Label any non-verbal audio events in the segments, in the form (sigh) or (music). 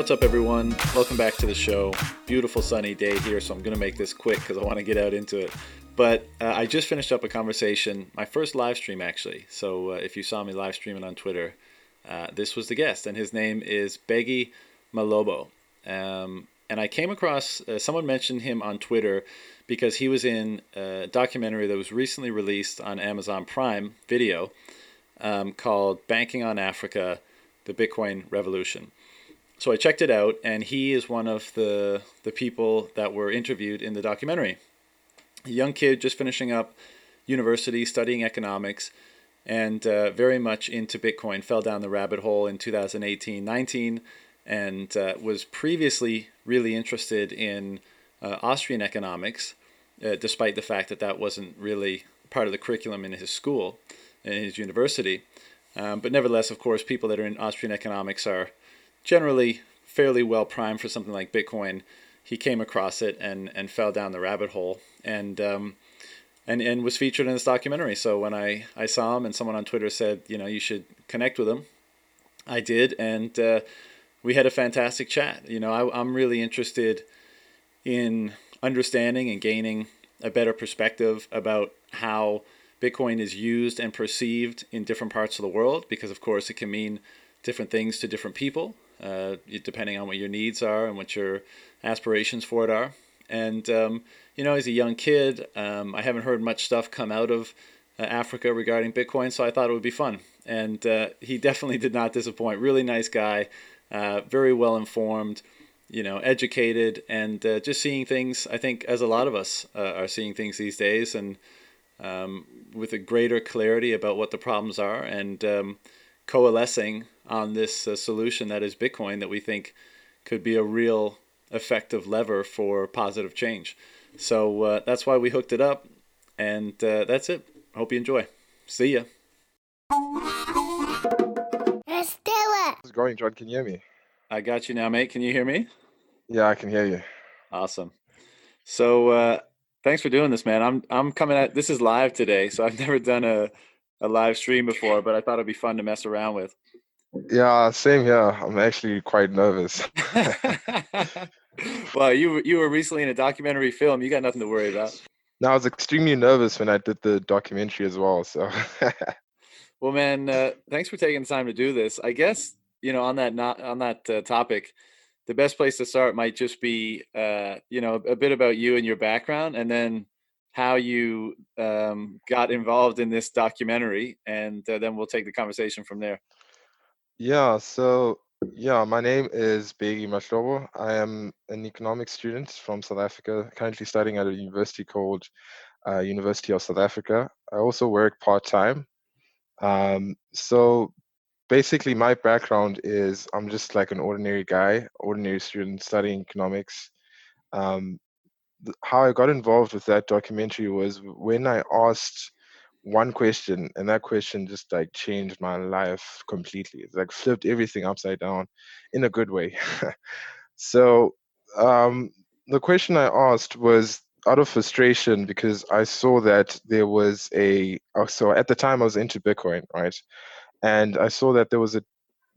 What's up, everyone? Welcome back to the show. Beautiful sunny day here, so I'm going to make this quick because I want to get out into it. But uh, I just finished up a conversation, my first live stream actually. So uh, if you saw me live streaming on Twitter, uh, this was the guest, and his name is Bheki Mahlobo. Um, and I came across uh, someone mentioned him on Twitter because he was in a documentary that was recently released on Amazon Prime Video um, called Banking on Africa The Bitcoin Revolution. So I checked it out, and he is one of the, the people that were interviewed in the documentary. A young kid just finishing up university, studying economics, and uh, very much into Bitcoin. Fell down the rabbit hole in 2018 19 and uh, was previously really interested in uh, Austrian economics, uh, despite the fact that that wasn't really part of the curriculum in his school, in his university. Um, but nevertheless, of course, people that are in Austrian economics are generally fairly well primed for something like Bitcoin. He came across it and, and fell down the rabbit hole and um, and and was featured in this documentary. So when I, I saw him and someone on Twitter said, you know, you should connect with him, I did, and uh, we had a fantastic chat. You know, I, I'm really interested in understanding and gaining a better perspective about how Bitcoin is used and perceived in different parts of the world, because of course it can mean different things to different people, uh, depending on what your needs are and what your aspirations for it are. And um, you know, he's a young kid. Um, I haven't heard much stuff come out of uh, Africa regarding Bitcoin, so I thought it would be fun. And uh, he (laughs) definitely did not disappoint. Really nice guy uh, very well informed, you know, educated, and uh, just seeing things. I think as a lot of us uh, are seeing things these days, and um, with a greater clarity about what the problems are, and um, coalescing on this uh, solution that is Bitcoin that we think could be a real effective lever for positive change. So uh, that's why we hooked it up, and uh, that's it. Hope you enjoy. See ya. Let's How's it going, John? Can you hear me? I got you now, mate. Can you hear me? Yeah, I can hear you. Awesome. So uh, thanks for doing this, man. I'm I'm coming at this is live today, so I've (laughs) never done a a live stream before, but I thought it'd be fun to mess around with. Yeah, same here. I'm actually quite nervous. (laughs) well, you you were recently in a documentary film. You got nothing to worry about. No, I was extremely nervous when I did the documentary as well. So. (laughs) well, man, uh, thanks for taking the time to do this. I guess you know, on that not on that uh, topic, the best place to start might just be, uh, you know, a bit about you and your background, and then how you um, got involved in this documentary, and uh, then we'll take the conversation from there. Yeah. So yeah, my name is Bheki Mahlobo. I am an economics student from South Africa, currently studying at a university called uh, University of South Africa. I also work part time. Um, so basically my background is i'm just like an ordinary guy ordinary student studying economics um, how i got involved with that documentary was when i asked one question and that question just like changed my life completely. It's like flipped everything upside down in a good way. (laughs) So um, the question i asked was out of frustration because i saw that there was a oh, so at the time i was into bitcoin right? And I saw that there was a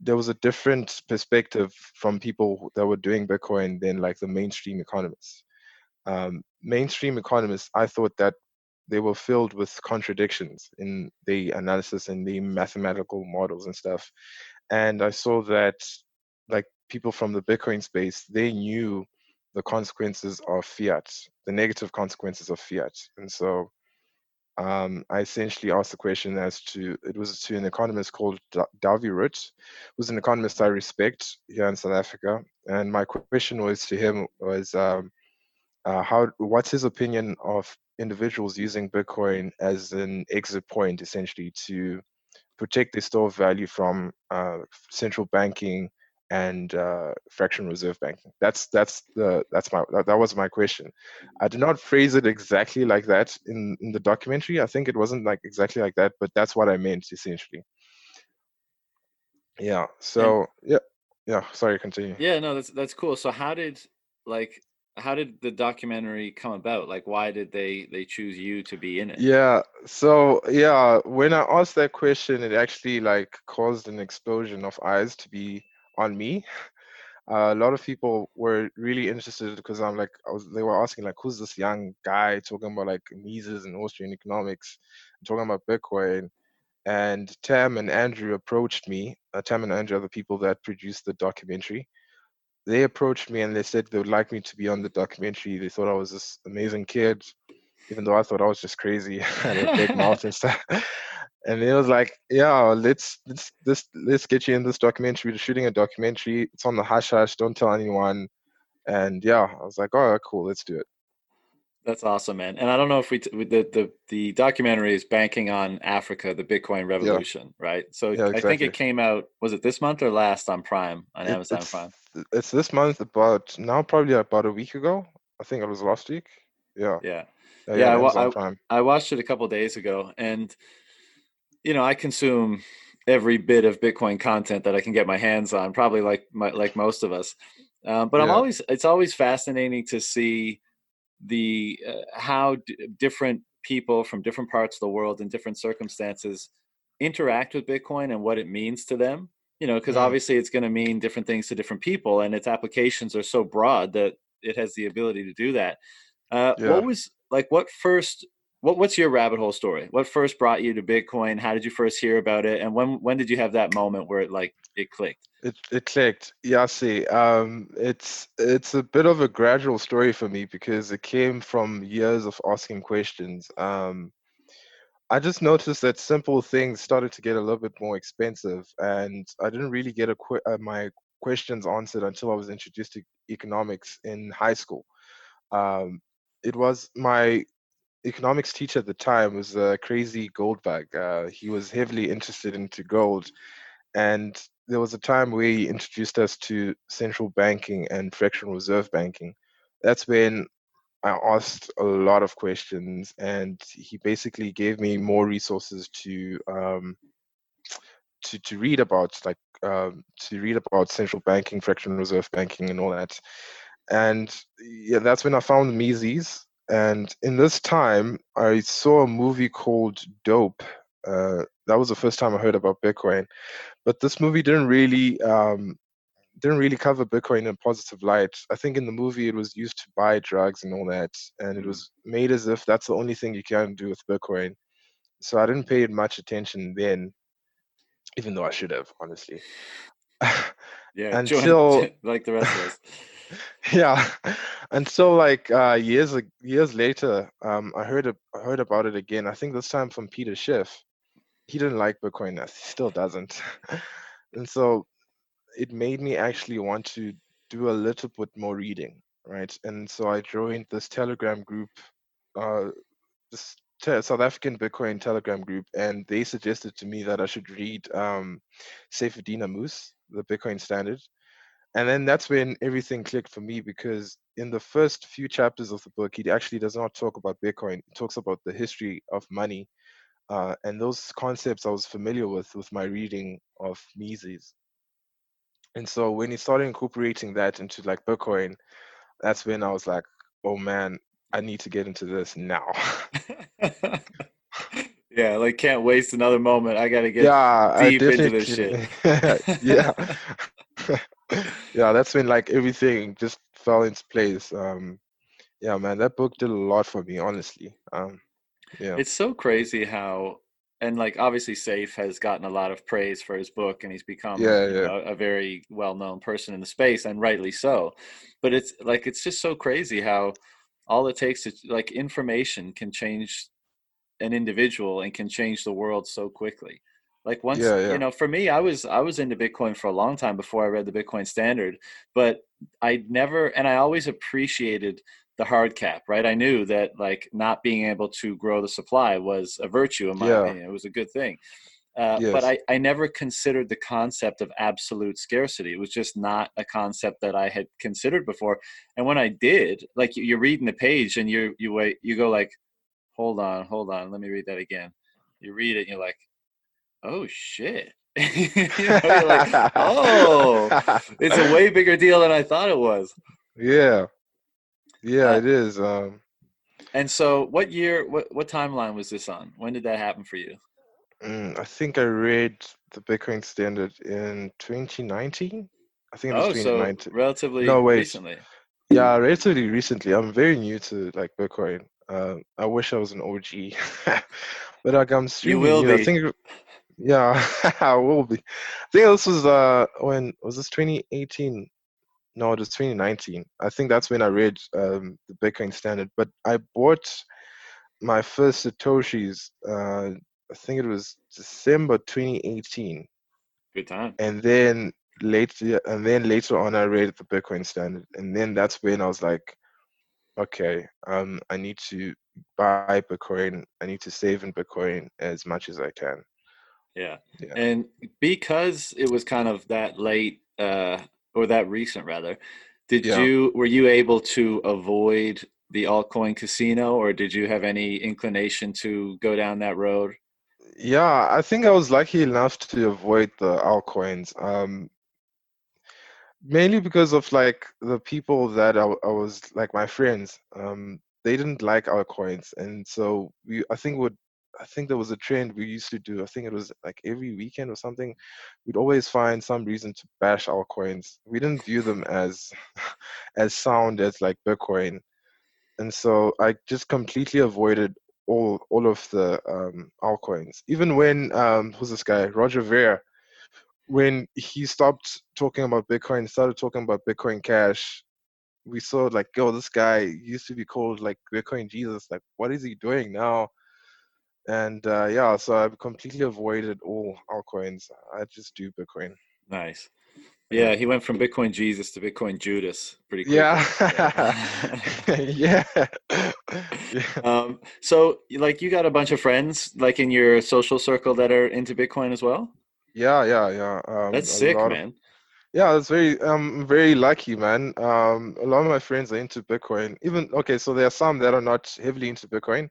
there was a different perspective from people that were doing Bitcoin than like the mainstream economists. Um, mainstream economists, I thought that they were filled with contradictions in the analysis and the mathematical models and stuff. And I saw that like people from the Bitcoin space, they knew the consequences of fiat, the negative consequences of fiat. And so um, I essentially asked the question as to it was to an economist called Dawie Roodt, who's an economist I respect here in South Africa, and my question was to him was um, uh, how what's his opinion of individuals using Bitcoin as an exit point, essentially to protect their store of value from uh, central banking and uh, fractional reserve banking. That's that's the that's my that, that, was my question. I did not phrase it exactly like that in in the documentary. I think it wasn't like exactly like that, but that's what I meant essentially. Yeah. So yeah, yeah. Sorry, continue. Yeah, no, that's that's cool. So how did like how did the documentary come about like why did they they choose you to be in it yeah so yeah when i asked that question it actually like caused an explosion of eyes to be on me. (laughs) uh, a lot of people were really interested because I'm like, was, they were asking like, who's this young guy talking about like Mises and Austrian economics, talking about Bitcoin. And Tam and Andrew approached me. Uh, Tam and Andrew are the people that produced the documentary. They approached me and they said they would like me to be on the documentary. They thought I was this amazing kid, even though I thought I was just crazy (laughs) and a big mouth and stuff (laughs) and it was like, yeah, let's let's let's let's get you in this documentary. We're shooting a documentary. It's on the hush hush. Don't tell anyone. And yeah, I was like, oh, cool, let's do it. That's awesome, man. And I don't know if we t- the the the documentary is banking on Africa, the Bitcoin revolution, yeah. right? So yeah, exactly. I think it came out. Was it this month or last on Prime on it, Amazon it's, Prime? It's this month, about now probably about a week ago. I think it was last week. Yeah. Yeah. Yeah. yeah I, I, I watched it a couple days ago, and you know, I consume every bit of Bitcoin content that I can get my hands on, probably like my, like most of us. Um, but. I'm always it's always fascinating to see the uh, how d- different people from different parts of the world in different circumstances interact with Bitcoin and what it means to them. You know, because yeah. obviously it's going to mean different things to different people, and its applications are so broad that it has the ability to do that. Uh, yeah. What was like? What first what, what's your rabbit hole story? What first brought you to Bitcoin? How did you first hear about it? And when when did you have that moment where it like it clicked? It it clicked. Yeah, see, um, it's it's a bit of a gradual story for me because it came from years of asking questions. Um, I just noticed that simple things started to get a little bit more expensive, and I didn't really get a qu- uh, my questions answered until I was introduced to economics in high school. Um, it was my economics teacher at the time was a crazy gold bug. Uh, he was heavily interested into gold, and there was a time where he introduced us to central banking and fractional reserve banking. That's when I asked a lot of questions, and he basically gave me more resources to um, to to read about, like um, to read about central banking, fractional reserve banking, and all that. And yeah, that's when I found Mises, and in this time, I saw a movie called Dope. Uh, that was the first time I heard about Bitcoin, but this movie didn't really um, didn't really cover Bitcoin in a positive light. I think in the movie it was used to buy drugs and all that, and it was made as if that's the only thing you can do with Bitcoin. So I didn't pay it much attention then, even though I should have, honestly. (laughs) yeah, until (laughs) like the rest of us. (laughs) yeah. And so like uh years years later um i heard heard about it again i think this time from peter schiff. He didn't like bitcoin he still doesn't. (laughs) And so it made me actually want to do a little bit more reading right? And so i joined this telegram group uh this South African Bitcoin Telegram group, and they suggested to me that I should read um, Ammous, the Bitcoin Standard, and then that's when everything clicked for me because in the first few chapters of the book he actually does not talk about bitcoin. He talks about the history of money uh, and those concepts i was familiar with with my reading of mises. And so when he started incorporating that into like bitcoin that's when i was like oh man i need to get into this now. (laughs) Yeah like can't waste another moment. I gotta get yeah, deep into this shit. (laughs) Yeah (laughs) (laughs) yeah, that's when like everything just fell into place. Um, yeah, man, that book did a lot for me, honestly. Um, yeah, it's so crazy how, and like obviously, Saif has gotten a lot of praise for his book, and he's become yeah, yeah. Know, a very well-known person in the space, and rightly so. But it's like it's just so crazy how all it takes to like information can change an individual and can change the world so quickly like once yeah, yeah. you know for me i was i was into bitcoin for a long time before i read the bitcoin standard but i never and i always appreciated the hard cap right i knew that like not being able to grow the supply was a virtue in my yeah. opinion it was a good thing uh, yes. but I, I never considered the concept of absolute scarcity it was just not a concept that i had considered before and when i did like you're reading the page and you you wait you go like hold on hold on let me read that again you read it and you're like oh shit. (laughs) you know, like, oh, (laughs) it's a way bigger deal than I thought it was. Yeah, yeah, uh, it is. Um, and so, what year, what what timeline was this on? When did that happen for you? Mm, I think I read the Bitcoin Standard in 2019. I think it was Oh, so 2019. relatively No, wait. recently. Yeah, relatively recently. I'm very new to like Bitcoin. Uh, I wish I was an OG, (laughs) but like I'm extremely will new. I be. think, it- yeah, (laughs) I will be. I think this was uh when was this 2018? No, it was 2019. I think that's when I read um the Bitcoin Standard. But I bought my first satoshis. Uh, I think it was December 2018, Good time. and then later, and then later on, I read the Bitcoin Standard, and then that's when I was like okay, um, I need to buy Bitcoin. I need to save in Bitcoin as much as I can. Yeah. Yeah. And because it was kind of that late, uh, or that recent rather, did Yeah. you were you able to avoid the altcoin casino, or did you have any inclination to go down that road? Yeah, I think I was lucky enough to avoid the altcoins. Um, mainly because of like the people that I was like my friends. Um, they didn't like altcoins, and so we. I think would. I think there was a trend we used to do. I think it was like every weekend or something. We'd always find some reason to bash altcoins. We didn't view them as (laughs) as sound as like Bitcoin. and so I just completely avoided all all of the um, altcoins. Even when um, who's this guy Roger Ver, when he stopped talking about Bitcoin, started talking about Bitcoin Cash, we saw like, yo, this guy used to be called like Bitcoin Jesus. Like, what is he doing now? And uh, yeah, so I've completely avoided all altcoins. I just do Bitcoin. Nice. Yeah. He went from Bitcoin Jesus to Bitcoin Judas pretty quickly. Yeah, (laughs) (laughs) yeah. yeah. (laughs) um, so, like, you got a bunch of friends, like in your social circle, that are into Bitcoin as well. Yeah, yeah, yeah. Um, That's sick, of- man. Yeah, that's very I'm very lucky, man. Um, a lot of my friends are into Bitcoin. Even okay, so there are some that are not heavily into Bitcoin.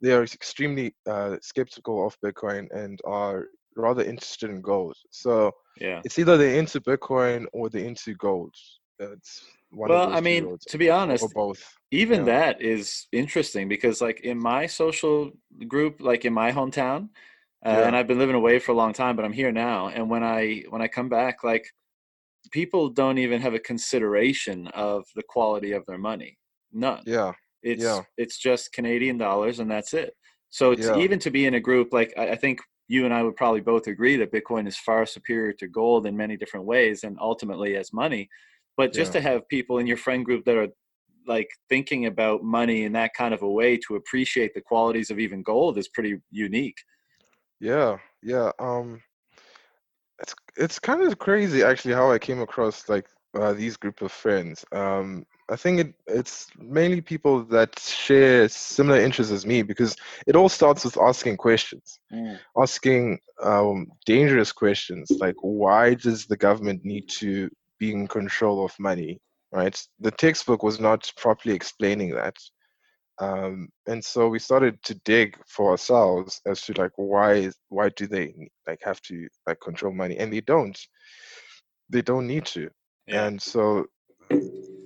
They are extremely uh, skeptical of Bitcoin and are rather interested in gold. So Yeah. it's either they're into Bitcoin or they're into gold. It's one Well, I mean, roads, to be honest, or both. even Yeah. that is interesting because like in my social group like in my hometown uh, and i've been living away for a long time but i'm here now and when i when i come back like people don't even have a consideration of the quality of their money none Yeah, it's yeah. it's just canadian dollars and that's it so it's Yeah. even to be in a group like I, I think you and i would probably both agree that bitcoin is far superior to gold in many different ways and ultimately as money but just Yeah. to have people in your friend group that are like thinking about money in that kind of a way to appreciate the qualities of even gold is pretty unique Yeah, yeah. Um, it's it's kind of crazy actually how I came across like uh, these group of friends. Um, I think it it's mainly people that share similar interests as me because it all starts with asking questions, asking um, dangerous questions like why does the government need to be in control of money, right? The textbook was not properly explaining that. Um, and so we started to dig for ourselves as to like why why do they like have to like control money? And they don't. They don't need to. Yeah. And so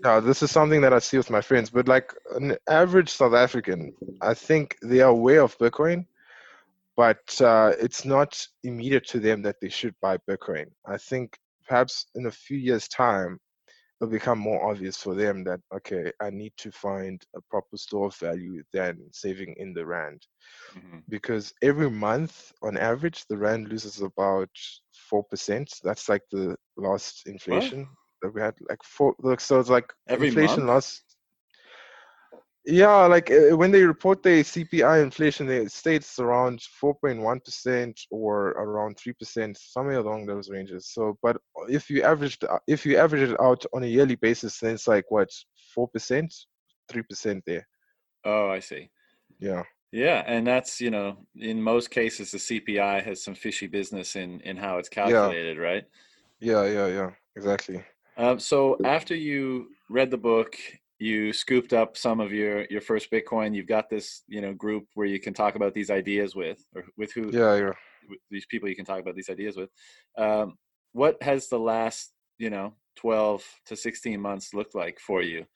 now this is something that i see with my friends but like an average south african i think they are aware of bitcoin but uh, it's not immediate to them that they should buy bitcoin. I think perhaps in a few years time it'll become more obvious for them that okay i need to find a proper store of value than saving in the rand. Mhm. because every month on average the rand loses about 4% that's like the last inflation. that we had like four so it's like Every inflation last yeah like uh, when they report the cpi inflation they states around 4.1% or around 3% somewhere along those ranges. So but if you averaged if you average it out on a yearly basis then it's like what 4% 3% there. Oh i see. Yeah. Yeah and that's you know in most cases the cpi has some fishy business in in how it's Yeah. calculated right? Yeah yeah yeah exactly Um, so after you read the book, you scooped up some of your your first Bitcoin. You've got this, you know, group where you can talk about these ideas with, or with who yeah yeah these people you can talk about these ideas with. Um, what has the last, you know, twelve to sixteen months looked like for you?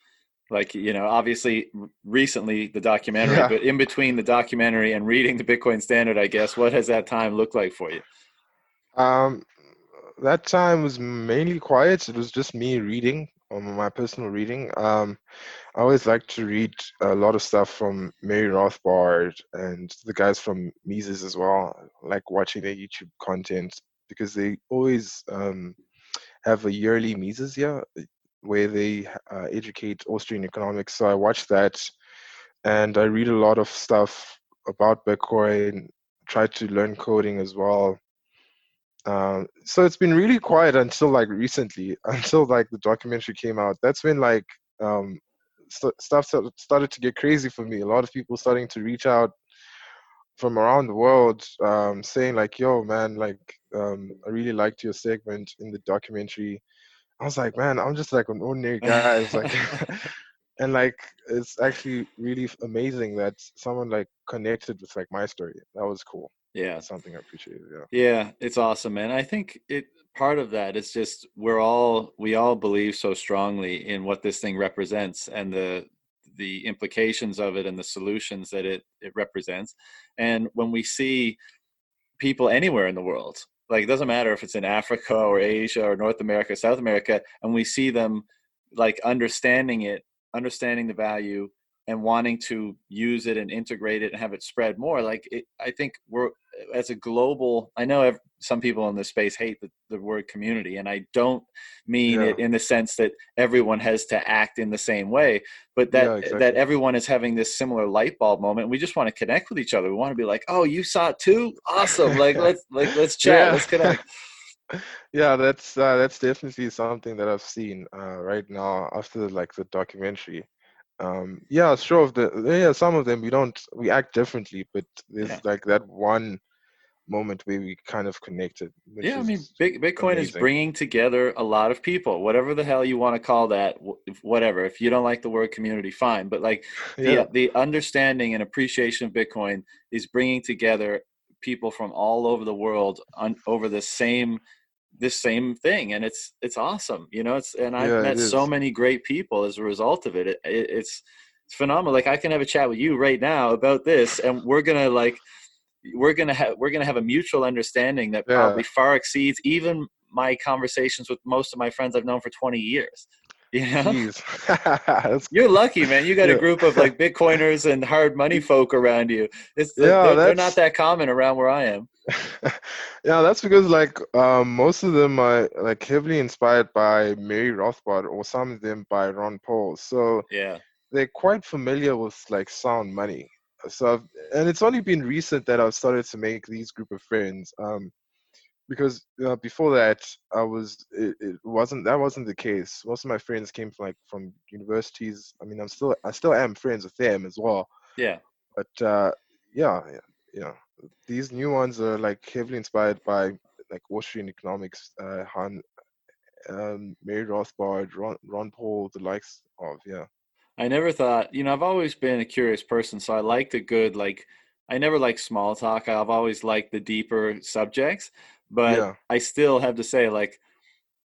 Like, you know, obviously recently the documentary, Yeah. but in between the documentary and reading the Bitcoin Standard, I guess, what has that time looked like for you? Um, that time was mainly quiet. It was just me reading, um, my personal reading. Um, I always like to read a lot of stuff from Murray Rothbard and the guys from Mises as well. I like watching their YouTube content because they always um, have a yearly Mises U where they uh, educate Austrian economics. So I watch that and I read a lot of stuff about Bitcoin, try to learn coding as well. Um, so it's been really quiet until like recently, (laughs) until like the documentary came out. That's when like um, st- stuff started to get crazy for me. A lot of people starting to reach out from around the world, um, saying like, "Yo, man, like um, I really liked your segment in the documentary." I was like, "Man, I'm just like an ordinary guy." It's like, (laughs) (laughs) and like it's actually really amazing that someone like connected with like my story. That was cool. Yeah, something I appreciate Yeah. Yeah, it's awesome, man. I think it part of that is just we're all we all believe so strongly in what this thing represents and the the implications of it and the solutions that it it represents. And when we see people anywhere in the world, like it doesn't matter if it's in Africa or Asia or North America, South America, and we see them like understanding it, understanding the value and wanting to use it and integrate it and have it spread more like it, i think we're as a global i know some people in this space hate the, the word community and i don't mean yeah. it in the sense that everyone has to act in the same way but that yeah, exactly. that everyone is having this similar light bulb moment we just want to connect with each other we want to be like oh you saw it too awesome like let's like let's (laughs) chat yeah. let's connect (laughs) yeah that's uh, that's definitely something that i've seen uh, right now after like the documentary um yeah sure of the yeah some of them we don't we act differently but there's yeah. like that one moment where we kind of connected yeah i mean big, bitcoin amazing. is bringing together a lot of people whatever the hell you want to call that whatever if you don't like the word community fine but like (laughs) yeah. the, the understanding and appreciation of bitcoin is bringing together people from all over the world on over the same this same thing and it's it's awesome you know it's and i've yeah, met so many great people as a result of it. It, it. it's it's phenomenal like i can have a chat with you right now about this and we're gonna like we're gonna have we're gonna have a mutual understanding that yeah. probably far exceeds even my conversations with most of my friends i've known for 20 years (laughs) you know? (laughs) You're lucky, man. You got yeah. a group of like Bitcoiners and hard money folk around you. It's yeah, they're, they're not that common around where I am. (laughs) yeah, that's because like um, most of them are like heavily inspired by Murray Rothbard or some of them by Ron Paul. So yeah, they're quite familiar with like sound money. So I've, and it's only been recent that I've started to make these group of friends. Um, because uh, before that I was it, it, wasn't that wasn't the case. Most of my friends came from like from universities. I mean, I'm still I still am friends with them as well. Yeah. But uh, yeah, yeah, yeah. These new ones are like heavily inspired by like Austrian economics, uh, Han, um, Murray Rothbard, Ron, Ron Paul, the likes of yeah. I never thought, you know, I've always been a curious person, so I liked a good like. I never like small talk. I've always liked the deeper subjects but yeah. I still have to say like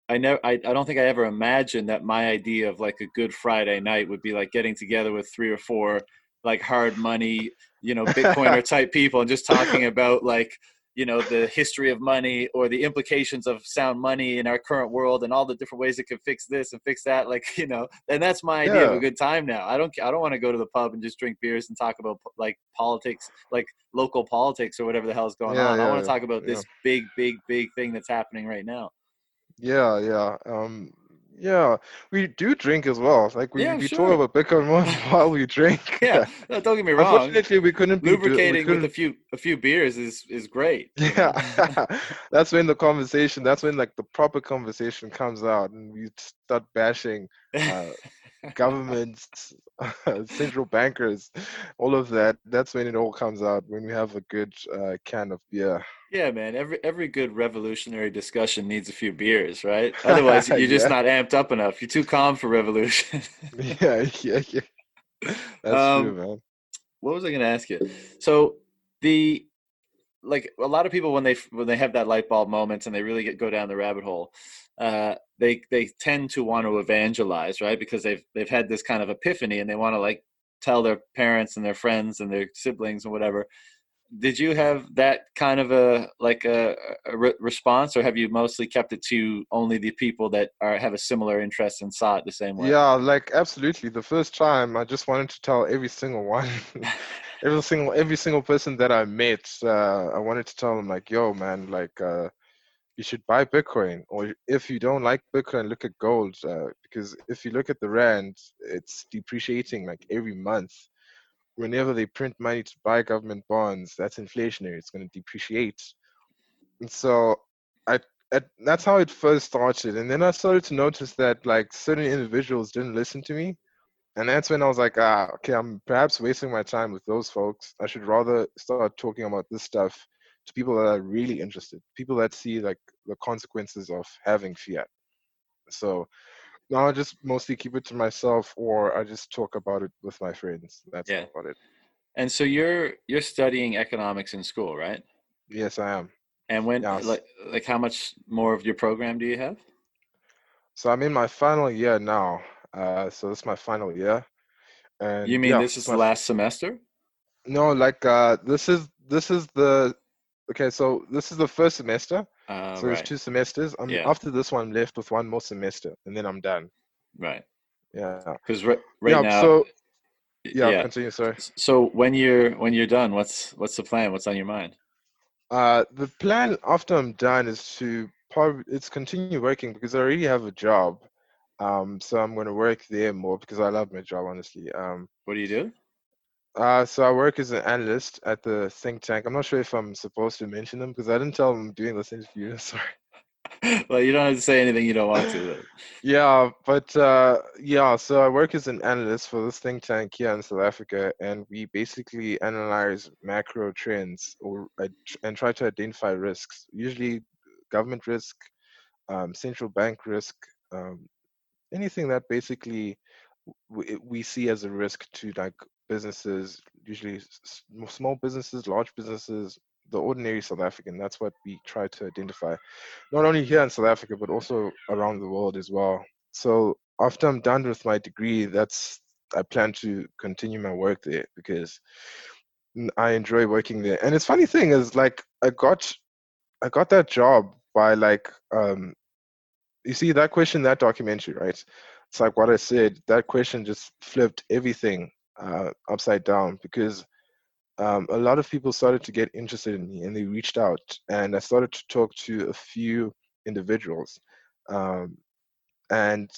I never I, I don't think I ever imagined that my idea of like a good Friday night would be like getting together with three or four like hard money, you know, Bitcoiner (laughs) type people and just talking about like you know the history of money or the implications of sound money in our current world and all the different ways it could fix this and fix that like (laughs) you know and that's my idea yeah. of a good time now. I don't i don't want to go to the pub and just drink beers and talk about like politics like local politics or whatever the hell is going yeah, on. Yeah, i want to talk about this big big big thing that's happening right now. Yeah yeah um yeah, we do drink as well. Like we, yeah, we sure. talk about Bitcoin more (laughs) (laughs) while we drink. Yeah, no, don't get me wrong. Unfortunately, we couldn't lubricating we couldn't... with a few a few beers is is great. (laughs) Yeah, that's when the conversation. That's when like the proper conversation comes out, and we start bashing uh, governments, central bankers, all of that. That's when it all comes out. When we have a good uh, can of beer. Yeah, man. Every every good revolutionary discussion needs a few beers, right? (laughs) Otherwise, you're just not amped up enough. You're too calm for revolution. (laughs) yeah, yeah, yeah. That's um, true, man. What was I going to ask you? So the like a lot of people when they when they have that light bulb moments and they really get go down the rabbit hole, uh, they they tend to want to evangelize, right? Because they've they've had this kind of epiphany and they want to like tell their parents and their friends and their siblings and whatever did you have that kind of a like a, a re- response, or have you mostly kept it to only the people that are have a similar interest and saw it the same way? Yeah, like absolutely. The first time, I just wanted to tell every single one, (laughs) every single every single person that I met. Uh, I wanted to tell them like, "Yo, man, like, uh, you should buy Bitcoin, or if you don't like Bitcoin, look at gold. Uh, because if you look at the rand, it's depreciating like every month." Whenever they print money to buy government bonds, that's inflationary. It's going to depreciate. And so I, I, that's how it first started. And then I started to notice that like certain individuals didn't listen to me. And that's when I was like, ah, okay, I'm perhaps wasting my time with those folks. I should rather start talking about this stuff to people that are really interested, people that see like the consequences of having fiat. So no, I just mostly keep it to myself, or I just talk about it with my friends. That's yeah. about it. And so you're you're studying economics in school, right? Yes, I am. And when yes. like like how much more of your program do you have? So I'm in my final year now. Uh, so this is my final year. And you mean yeah, this is the last semester? No, like uh, this is this is the okay. So this is the first semester, uh, so right. there's two semesters. I'm yeah. after this one, I'm left with one more semester, and then I'm done. Right. Yeah. Because right, right yeah, now. So yeah, yeah, continue. Sorry. So when you're when you're done, what's what's the plan? What's on your mind? Uh, the plan after I'm done is to probably it's continue working because I already have a job. Um, so I'm going to work there more because I love my job, honestly. Um, what do you do? Uh, so I work as an analyst at the think tank. I'm not sure if I'm supposed to mention them because I didn't tell them I'm doing this interview. (laughs) Sorry. well, you don't have to say anything you don't want to. (laughs) yeah, but uh, yeah, so I work as an analyst for this think tank here in South Africa, and we basically analyze macro trends or uh, and try to identify risks. Usually, government risk, um, central bank risk, um, anything that basically we see as a risk to like businesses, usually small businesses, large businesses, the ordinary South African. That's what we try to identify, not only here in South Africa, but also around the world as well. So after I'm done with my degree, that's I plan to continue my work there because I enjoy working there. And it's funny thing is like I got I got that job by like um you see that question that documentary right it's like what i said that question just flipped everything uh, upside down because um, a lot of people started to get interested in me and they reached out and I started to talk to a few individuals. Um, and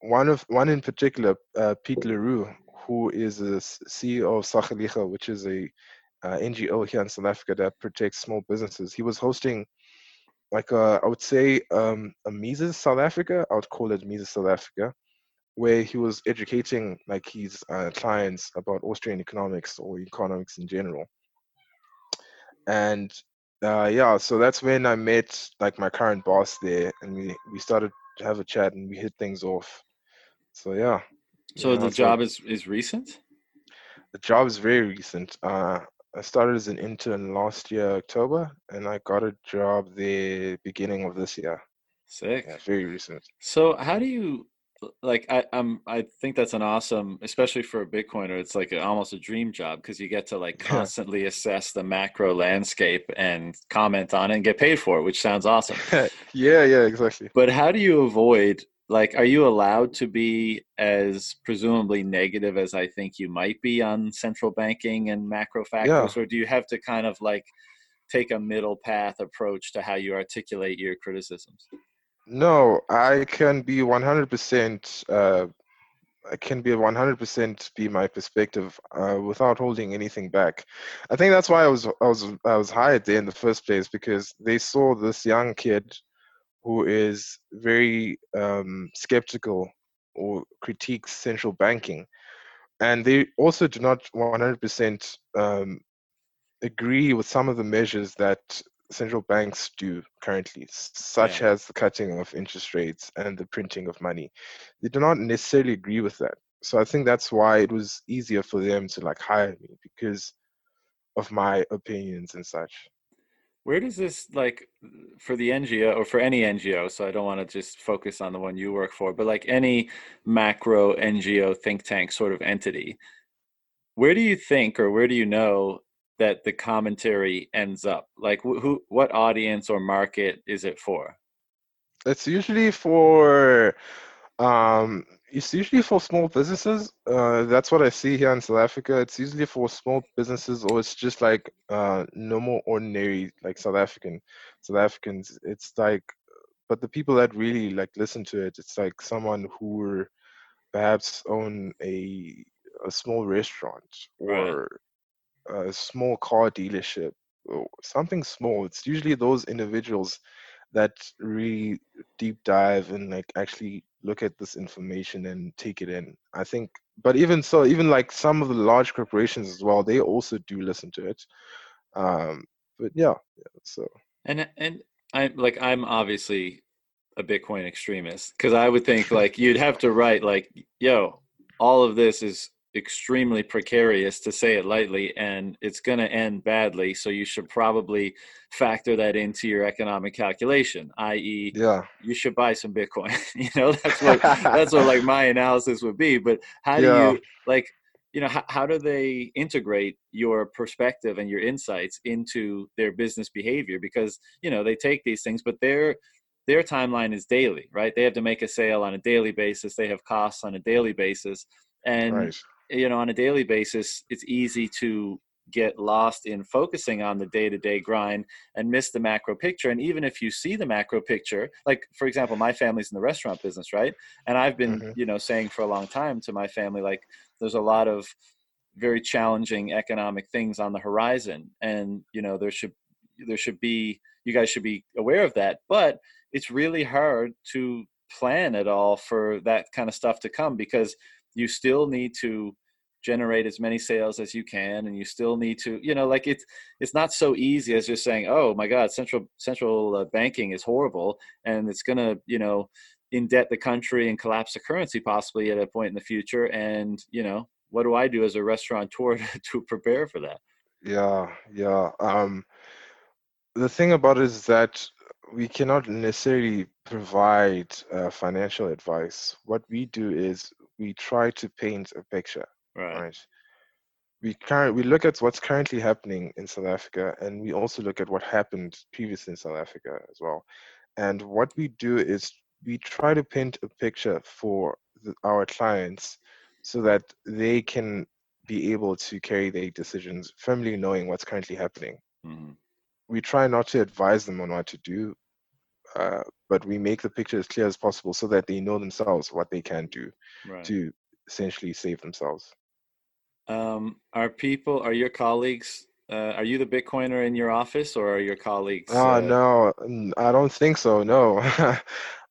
one of one in particular, uh, Piet le Roux, who is the CEO of Sakeliga, which is a uh, NGO here in South Africa that protects small businesses. He was hosting like a, I would say um, a Mises South Africa. I would call it Mises South Africa, where he was educating like his uh, clients about Austrian economics or economics in general. And uh, yeah, so that's when I met like my current boss there, and we we started to have a chat and we hit things off. So yeah. So you know, the job is is recent. The job is very recent. Uh, I started as an intern last year October, and I got a job the beginning of this year. Sick. Yeah, very recent. So how do you like I, I'm I think that's an awesome, especially for a Bitcoiner. It's like a, almost a dream job because you get to like (laughs) constantly assess the macro landscape and comment on it and get paid for it, which sounds awesome. (laughs) yeah, yeah, exactly. But how do you avoid like are you allowed to be as presumably negative as I think you might be on central banking and macro factors, yeah. or do you have to kind of like take a middle path approach to how you articulate your criticisms? No, I can be 100%. Uh, I can be 100% be my perspective uh, without holding anything back. I think that's why I was I was I was hired there in the first place because they saw this young kid who is very um, skeptical or critiques central banking, and they also do not 100% um, agree with some of the measures that central banks do currently, such yeah. as the cutting of interest rates and the printing of money. They do not necessarily agree with that. So I think that's why it was easier for them to like hire me because of my opinions and such. Where does this like for the NGO or for any NGO? So I don't want to just focus on the one you work for, but like any macro NGO think tank sort of entity. Where do you think, or where do you know that the commentary ends up? Like, wh- who, what audience or market is it for? It's usually for um, it's usually for small businesses. Uh, that's what I see here in South Africa. It's usually for small businesses, or it's just like uh, normal, ordinary, like South African, South Africans. It's like, but the people that really like listen to it, it's like someone who perhaps own a a small restaurant or a small car dealership or something small. It's usually those individuals that really deep dive and like actually look at this information and take it in. I think, but even so, even like some of the large corporations as well, they also do listen to it. Um, but yeah, yeah so and and I'm like I'm obviously a Bitcoin extremist because I would think like you'd have to write like, yo, all of this is extremely precarious to say it lightly and it's going to end badly so you should probably factor that into your economic calculation i.e yeah. you should buy some bitcoin (laughs) you know that's what (laughs) that's what like my analysis would be but how do you like you know how, how do they integrate your perspective and your insights into their business behavior? Because you know they take these things but their their timeline is daily right? They have to make a sale on a daily basis they have costs on a daily basis and right you know on a daily basis it's easy to get lost in focusing on the day-to-day grind and miss the macro picture. And even if you see the macro picture like for example my family's in the restaurant business right? And i've been Mhm. you know saying for a long time to my family like there's a lot of very challenging economic things on the horizon. And you know there should there should be you guys should be aware of that. But it's really hard to plan at all for that kind of stuff to come because you still need to generate as many sales as you can and you still need to you know like it's it's not so easy as just saying oh my god central central uh, banking is horrible and it's going to you know indebt the country and collapse the currency possibly at a point in the future and you know what do i do as a restaurateur (laughs) to, to prepare for that Yeah, yeah. Um, the thing about it is that we cannot necessarily provide uh, financial advice. What we do is we try to paint a picture, right right? We current we look at what's currently happening in South Africa, and we also look at what happened previously in South Africa as well. And what we do is we try to paint a picture for the, our clients so that they can be able to carry their decisions firmly knowing what's currently happening hmm we try not to advise them on what to do, uh, but we make the picture as clear as possible so that they know themselves what they can do right to essentially save themselves. um are people are your colleagues uh, are you the bitcoiner in your office or are your colleagues Ah, uh, no, mm, I don't think so. No. (laughs)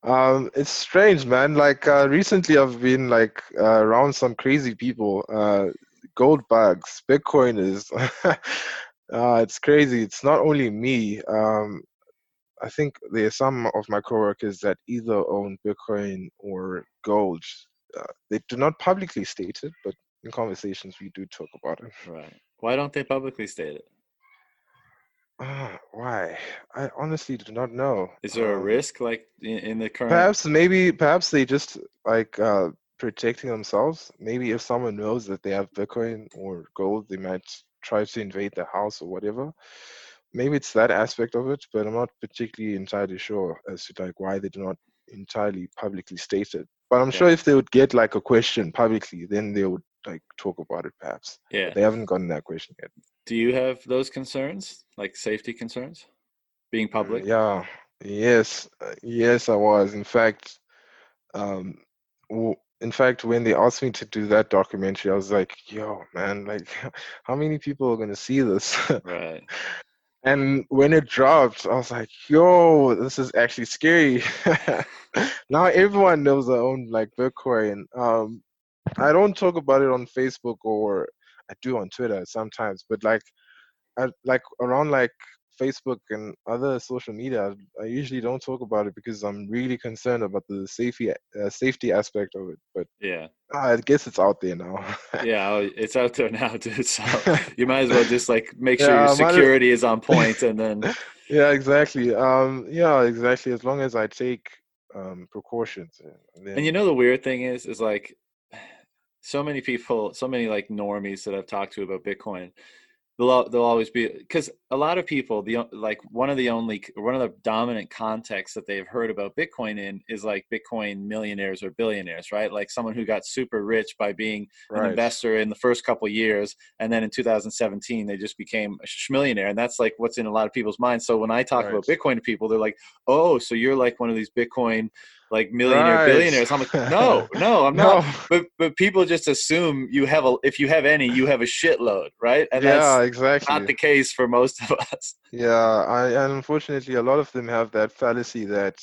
Um, it's strange, man. Like uh, recently, I've been like uh, around some crazy people, uh, gold bugs, Bitcoiners. (laughs) uh, it's crazy. It's not only me. Um, I think there are some of my coworkers that either own Bitcoin or gold. Uh, they do not publicly state it, but in conversations we do talk about it. right why don't they publicly state it Ah, why? I honestly do not know. is there a Um, risk like in, in the current Perhaps maybe perhaps they just like uh protecting themselves. Maybe if someone knows that they have Bitcoin or gold, they might try to invade the house or whatever. Maybe it's that aspect of it, but I'm not particularly entirely sure as to like why they do not entirely publicly state it. But I'm sure if they would get like a question publicly, then they would like talk about it perhaps. yeah But they haven't gotten that question yet. do you have those concerns like safety concerns being Mm, public Yeah, yes, uh, yes, I was. In fact, um, w- in fact, when they asked me to do that documentary, I was like, "Yo, man, like, (laughs) how many people are gonna see this?" right (laughs) And when it dropped, I was like, "Yo, this is actually scary." (laughs) Now everyone knows their own like Bitcoin. Um, I don't talk about it on Facebook or I do on Twitter sometimes, but like, I, like around like Facebook and other social media, I usually don't talk about it because I'm really concerned about the safety uh, safety aspect of it. But yeah uh, I guess it's out there now. (laughs) yeah oh, it's out there now (laughs) dude so (laughs) you might as well just like make sure Yeah, your I might as- security is on point and then yeah, exactly. Um, yeah, exactly. As long as I take um, precautions. Then, And you know the weird thing is, is like (sighs) so many people, so many like normies that I've talked to about Bitcoin, there'll there'll always be because a lot of people the like one of the only one of the dominant contexts that they've heard about bitcoin in is like bitcoin millionaires or billionaires right like someone who got super rich by being right. an investor in the first couple years and then in 2017 they just became a schmillionaire and that's like what's in a lot of people's minds so when i talk right. about bitcoin to people they're like oh so you're like one of these bitcoin like millionaire right. billionaires. I'm like, no, (laughs) no, I'm no. not. But but people just assume you have a if you have any, you have a shitload, right? And yeah, that's exactly. not the case for most of us. Yeah, I, and unfortunately, a lot of them have that fallacy that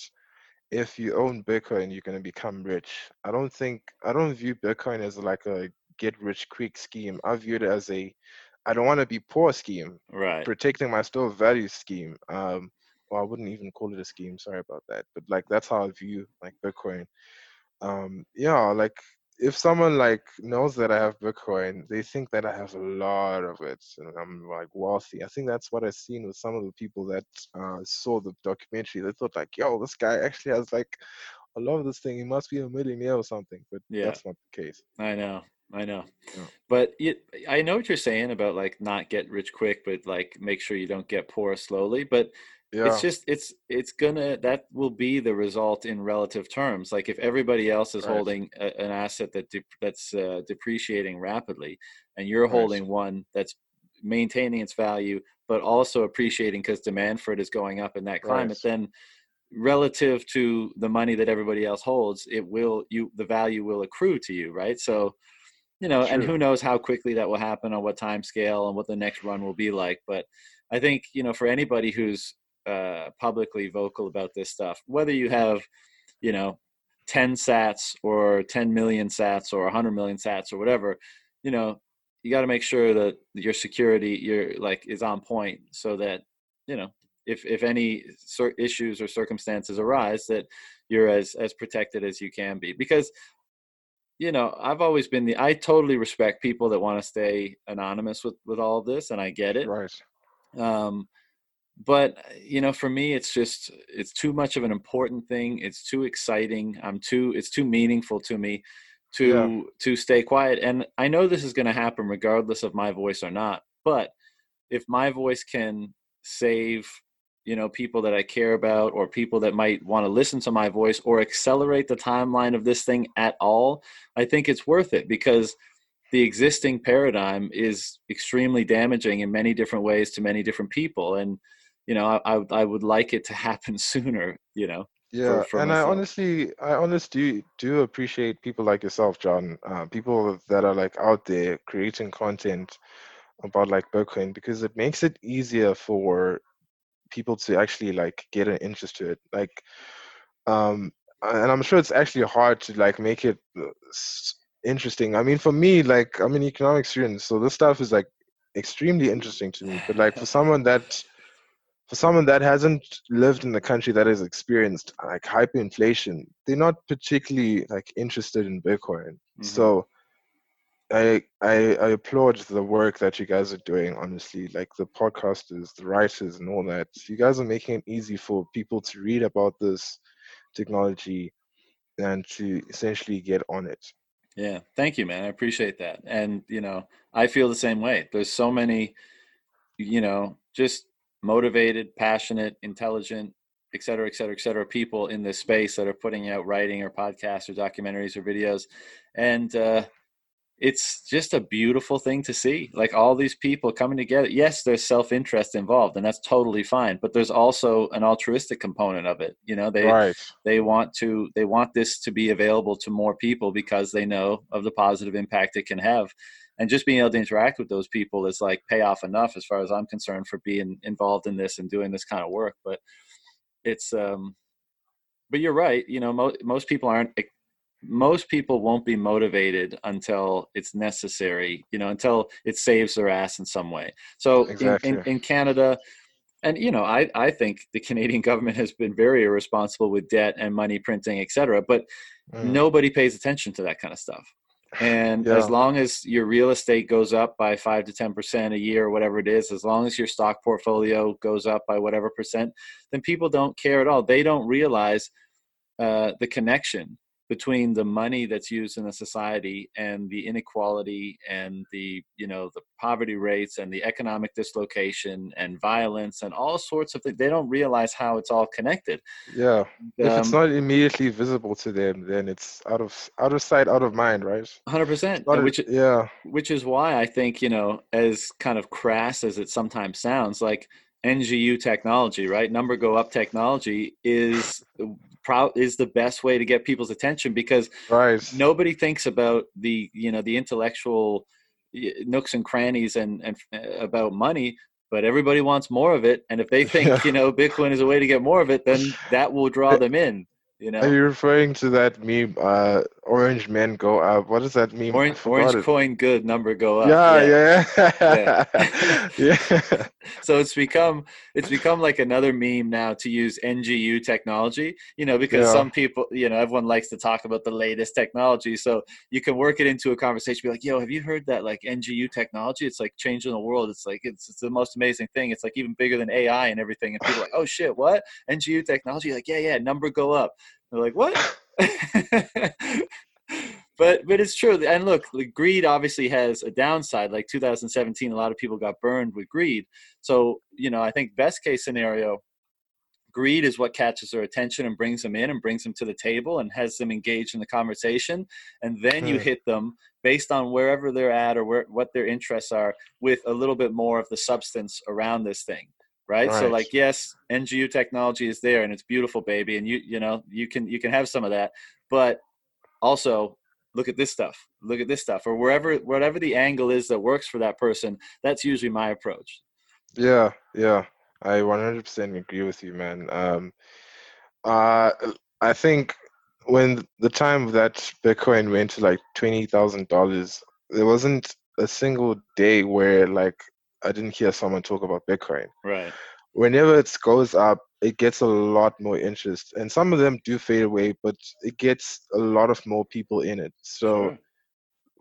if you own Bitcoin, you're going to become rich. I don't think I don't view Bitcoin as like a get rich quick scheme. I view it as a I don't want to be poor scheme. Right. Protecting my store value scheme. Um, well, I wouldn't even call it a scheme. Sorry about that. But like that's how I view like Bitcoin. Um, yeah, like if someone like knows that I have Bitcoin, they think that I have a lot of it and I'm like wealthy. I think that's what I've seen with some of the people that uh, saw the documentary. They thought like, yo, this guy actually has like a lot of this thing. He must be a millionaire or something. But yeah. that's not the case. I know. I know. Yeah. But it, I know what you're saying about like not get rich quick, but like make sure you don't get poor slowly. But yeah. it's just it's it's gonna that will be the result in relative terms like if everybody else is right. holding a, an asset that de- that's uh, depreciating rapidly and you're right. holding one that's maintaining its value but also appreciating because demand for it is going up in that climate right. then relative to the money that everybody else holds it will you the value will accrue to you right so you know True. and who knows how quickly that will happen on what time scale and what the next run will be like but i think you know for anybody who's uh, publicly vocal about this stuff, whether you have, you know, 10 sats or 10 million sats or 100 million sats or whatever, you know, you got to make sure that your security, your like, is on point so that, you know, if if any sort issues or circumstances arise, that you're as as protected as you can be. Because you know i've always been the i totally respect people that want to stay anonymous with with all of this and i get it right um but uh, you know for me it's just it's too much of an important thing it's too exciting i'm too it's too meaningful to me to yeah. to stay quiet and i know this is going to happen regardless of my voice or not but if my voice can save you know people that i care about or people that might want to listen to my voice or accelerate the timeline of this thing at all i think it's worth it because the existing paradigm is extremely damaging in many different ways to many different people and you know, I, I, would like it to (laughs) happen sooner, you know. Yeah, for, for and myself. I honestly, I honestly do appreciate people like yourself, John. Uh, people that are like out there creating content about like Bitcoin because it makes it easier for people to actually like get an interest to it. Like, um, and I'm sure it's actually hard to like make it uh, interesting. I mean, for me, like I'm an economics student, so this stuff is like extremely interesting to me. But like for (laughs) someone that for someone that hasn't lived in the country that has experienced like hyperinflation, they're not particularly like interested in Bitcoin. Mm-hmm. So I, I I applaud the work that you guys are doing. Honestly, like the podcasters, the writers, and all that. You guys are making it easy for people to read about this technology and to essentially get on it. Yeah, thank you, man. I appreciate that. And you know, I feel the same way. There's so many, you know, just motivated, passionate, intelligent, et cetera, et cetera, et cetera, people in this space that are putting out writing or podcasts or documentaries or videos. And uh, it's just a beautiful thing to see. Like all these people coming together. Yes, there's self interest involved, and that's totally fine. But there's also an altruistic component of it. You know, they right. they want to they want this to be available to more people because they know of the positive impact it can have and just being able to interact with those people is like payoff enough as far as i'm concerned for being involved in this and doing this kind of work but it's um but you're right you know mo- most people aren't most people won't be motivated until it's necessary you know until it saves their ass in some way so exactly. in, in, in canada and you know I, I think the canadian (laughs) government has been very irresponsible with debt and money printing et cetera but mm. nobody pays attention to that kind of stuff and yeah. as long as your real estate goes up by 5 to 10% a year or whatever it is as long as your stock portfolio goes up by whatever percent then people don't care at all they don't realize uh, the connection between the money that's used in a society and the inequality and the you know the poverty rates and the economic dislocation and violence and all sorts of things they don't realize how it's all connected. Yeah. Um, if it's um, not immediately visible to them then it's out of out of sight out of mind right? 100% which yeah. which is why i think you know as kind of crass as it sometimes sounds like NGU technology, right? Number go up technology is pro- is the best way to get people's attention because right. nobody thinks about the you know the intellectual nooks and crannies and and uh, about money but everybody wants more of it and if they think (laughs) you know bitcoin is a way to get more of it then that will draw them in you know, are you referring to that meme? Uh, orange men go up. What does that mean? Orange, orange it. coin good, number go up. Yeah, yeah, yeah. yeah. (laughs) (laughs) so it's become it's become like another meme now to use NGU technology. You know, because yeah. some people, you know, everyone likes to talk about the latest technology. So you can work it into a conversation. Be like, yo, have you heard that like NGU technology? It's like changing the world. It's like it's, it's the most amazing thing. It's like even bigger than AI and everything. And people are like, oh shit, what NGU technology? Like, yeah, yeah, number go up. They're like, what? (laughs) (laughs) but but it's true. And look, greed obviously has a downside. Like 2017, a lot of people got burned with greed. So you know, I think best case scenario, greed is what catches their attention and brings them in and brings them to the table and has them engaged in the conversation. And then you hmm. hit them based on wherever they're at or where, what their interests are with a little bit more of the substance around this thing right? right? So like yes, NGU technology is there and it's beautiful, baby, and you you know you can you can have some of that, but also look at this stuff, look at this stuff, or wherever whatever the angle is that works for that person. That's usually my approach. Yeah, yeah, I 100% agree with you, man. Um, uh, I think when the time that Bitcoin went to like twenty thousand dollars, there wasn't a single day where like I didn't hear someone talk about Bitcoin. Right. Whenever it goes up, it gets a lot more interest, and some of them do fade away, but it gets a lot of more people in it. So. Sure.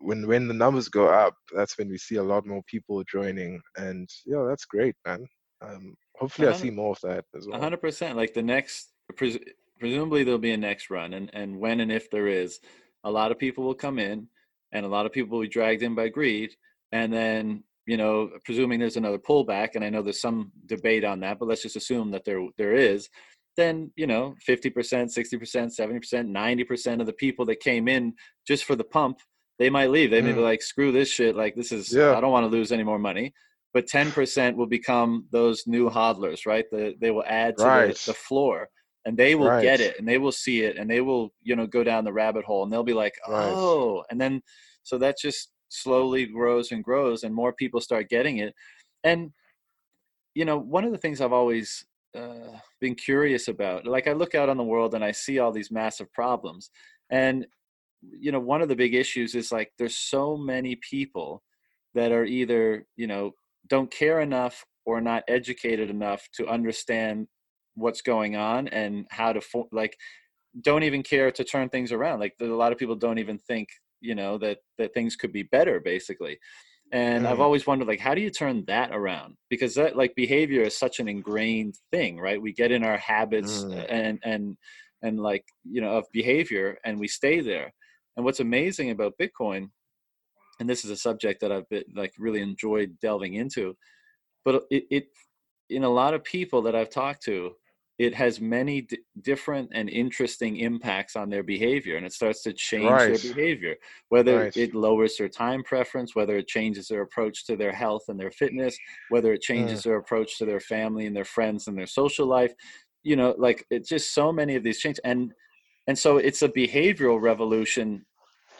When when the numbers go up, that's when we see a lot more people joining, and yeah, that's great, man. Um, hopefully, I see more of that as well. hundred percent. Like the next, pres- presumably there'll be a next run, and and when and if there is, a lot of people will come in, and a lot of people will be dragged in by greed, and then you know, presuming there's another pullback, and I know there's some debate on that, but let's just assume that there there is, then you know, 50%, 60%, 70%, 90% of the people that came in just for the pump, they might leave. They may be mm. like, screw this shit. Like this is, yeah. I don't want to lose any more money. But 10% will become those new hodlers, right? The, they will add to right. the, the, floor and they will right. get it and they will see it and they will, you know, go down the rabbit hole and they'll be like, oh, right. and then, so that just slowly grows and grows and more people start getting it. And you know one of the things i've always uh, been curious about like i look out on the world and i see all these massive problems. And you know one of the big issues is like there's so many people that are either you know don't care enough or not educated enough to understand what's going on and how to like don't even care to turn things around. Like a lot of people don't even think you know that that things could be better basically and mm. i've always wondered like how do you turn that around because that like behavior is such an ingrained thing right we get in our habits mm. and and and like you know of behavior and we stay there and what's amazing about bitcoin and this is a subject that i've been like really enjoyed delving into but it, it in a lot of people that i've talked to it has many d- different and interesting impacts on their behavior and it starts to change right. their behavior whether right. it lowers their time preference whether it changes their approach to their health and their fitness whether it changes mm. their approach to their family and their friends and their social life you know like it's just so many of these changes and and so it's a behavioral revolution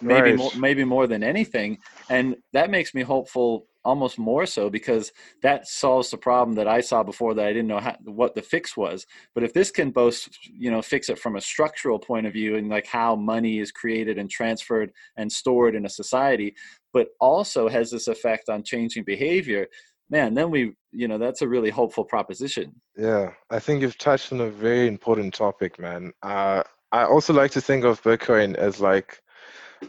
maybe right. more, maybe more than anything and that makes me hopeful almost more so because that solves the problem that I saw before that I didn't know how, what the fix was. But if this can both, you know, fix it from a structural point of view and like how money is created and transferred and stored in a society, but also has this effect on changing behavior, man, then we, you know, that's a really hopeful proposition. Yeah, I think you've touched on a very important topic, man. Uh, I also like to think of Bitcoin as like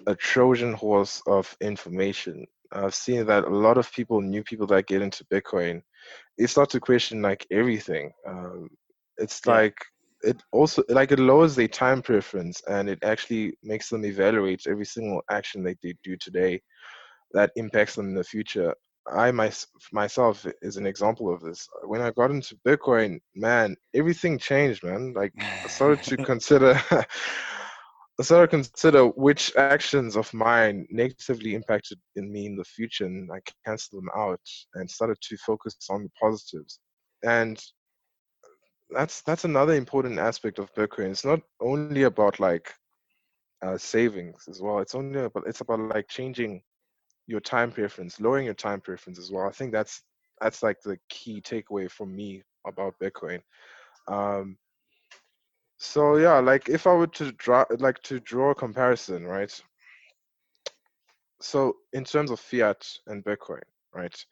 a Trojan horse of information. I've seen that a lot of people, new people that get into Bitcoin, they start to question like everything. Um, it's yeah. like it also like it lowers their time preference and it actually makes them evaluate every single action that they do today that impacts them in the future. I my, myself is an example of this. When I got into Bitcoin, man, everything changed, man. Like I started to (laughs) consider (laughs) I started to consider which actions of mine negatively impacted in me in the future and I canceled them out and started to focus on the positives. And that's that's another important aspect of Bitcoin. It's not only about like uh, savings as well. It's only about it's about like changing your time preference, lowering your time preference as well. I think that's that's like the key takeaway from me about Bitcoin. Um, so yeah, like if I were to draw like to draw a comparison, right? So in terms of fiat and Bitcoin, right?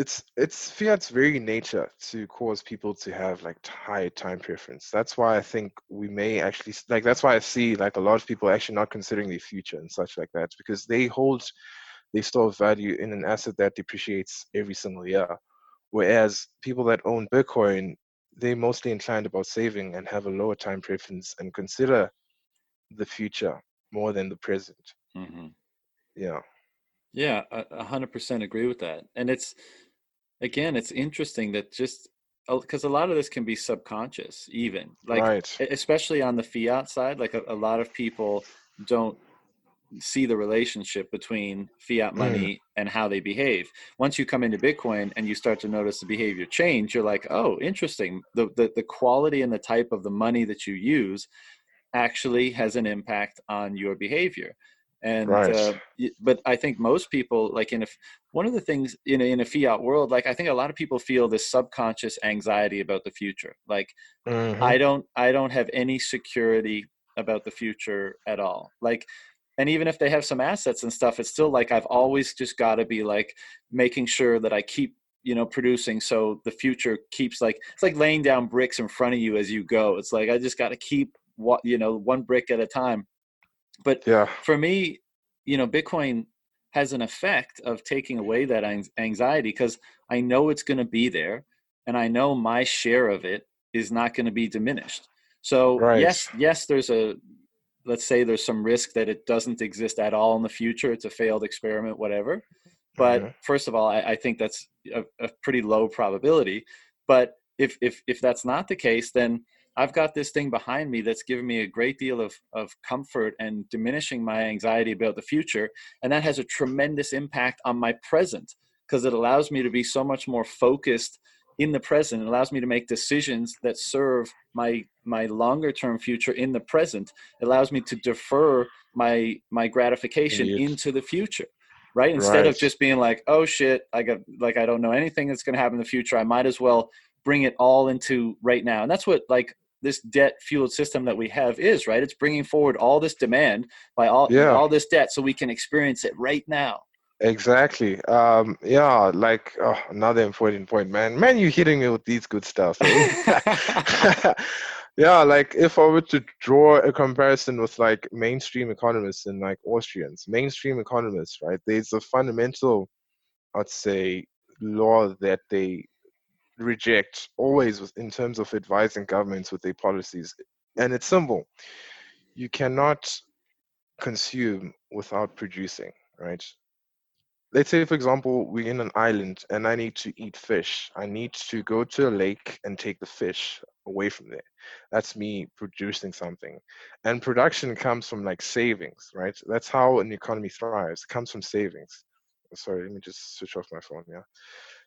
it's it's fiat's very nature to cause people to have like high time preference that's why i think we may actually like that's why i see like a lot of people actually not considering the future and such like that because they hold they store value in an asset that depreciates every single year whereas people that own bitcoin they mostly inclined about saving and have a lower time preference and consider the future more than the present mm-hmm. yeah yeah, a hundred percent agree with that. And it's again, it's interesting that just because a lot of this can be subconscious, even like right. especially on the fiat side, like a, a, lot of people don't see the relationship between fiat money mm. and how they behave. Once you come into Bitcoin and you start to notice the behavior change, you're like, oh, interesting. The the, the quality and the type of the money that you use actually has an impact on your behavior and right. uh, but i think most people like in a one of the things in a, in a fiat world like i think a lot of people feel this subconscious anxiety about the future like mm-hmm. i don't i don't have any security about the future at all like and even if they have some assets and stuff it's still like i've always just got to be like making sure that i keep you know producing so the future keeps like it's like laying down bricks in front of you as you go it's like i just got to keep what you know one brick at a time but yeah. for me, you know, Bitcoin has an effect of taking away that anxiety because I know it's going to be there and I know my share of it is not going to be diminished. So right. yes, yes, there's a let's say there's some risk that it doesn't exist at all in the future. It's a failed experiment, whatever. But mm-hmm. first of all, I, I think that's a, a, pretty low probability. But if if if that's not the case, then I've got this thing behind me that's given me a great deal of, of comfort and diminishing my anxiety about the future. And that has a tremendous impact on my present because it allows me to be so much more focused in the present. It allows me to make decisions that serve my my longer term future in the present. It allows me to defer my my gratification into the future. Right? Instead right. of just being like, oh shit, I got like I don't know anything that's gonna happen in the future. I might as well bring it all into right now. And that's what like this debt fueled system that we have is right it's bringing forward all this demand by all yeah. all this debt so we can experience it right now exactly um yeah like oh, another important point man man you're hitting me with these good stuff eh? (laughs) (laughs) yeah like if i were to draw a comparison with like mainstream economists and like austrians mainstream economists right there's a fundamental i'd say law that they reject always in terms of advising governments with their policies. And it's simple. You cannot consume without producing, right? Let's say, for example, we're in an island and I need to eat fish. I need to go to a lake and take the fish away from there. That's me producing something. And production comes from like savings, right? That's how an economy thrives. It comes from savings. Sorry, let me just switch off my phone. Yeah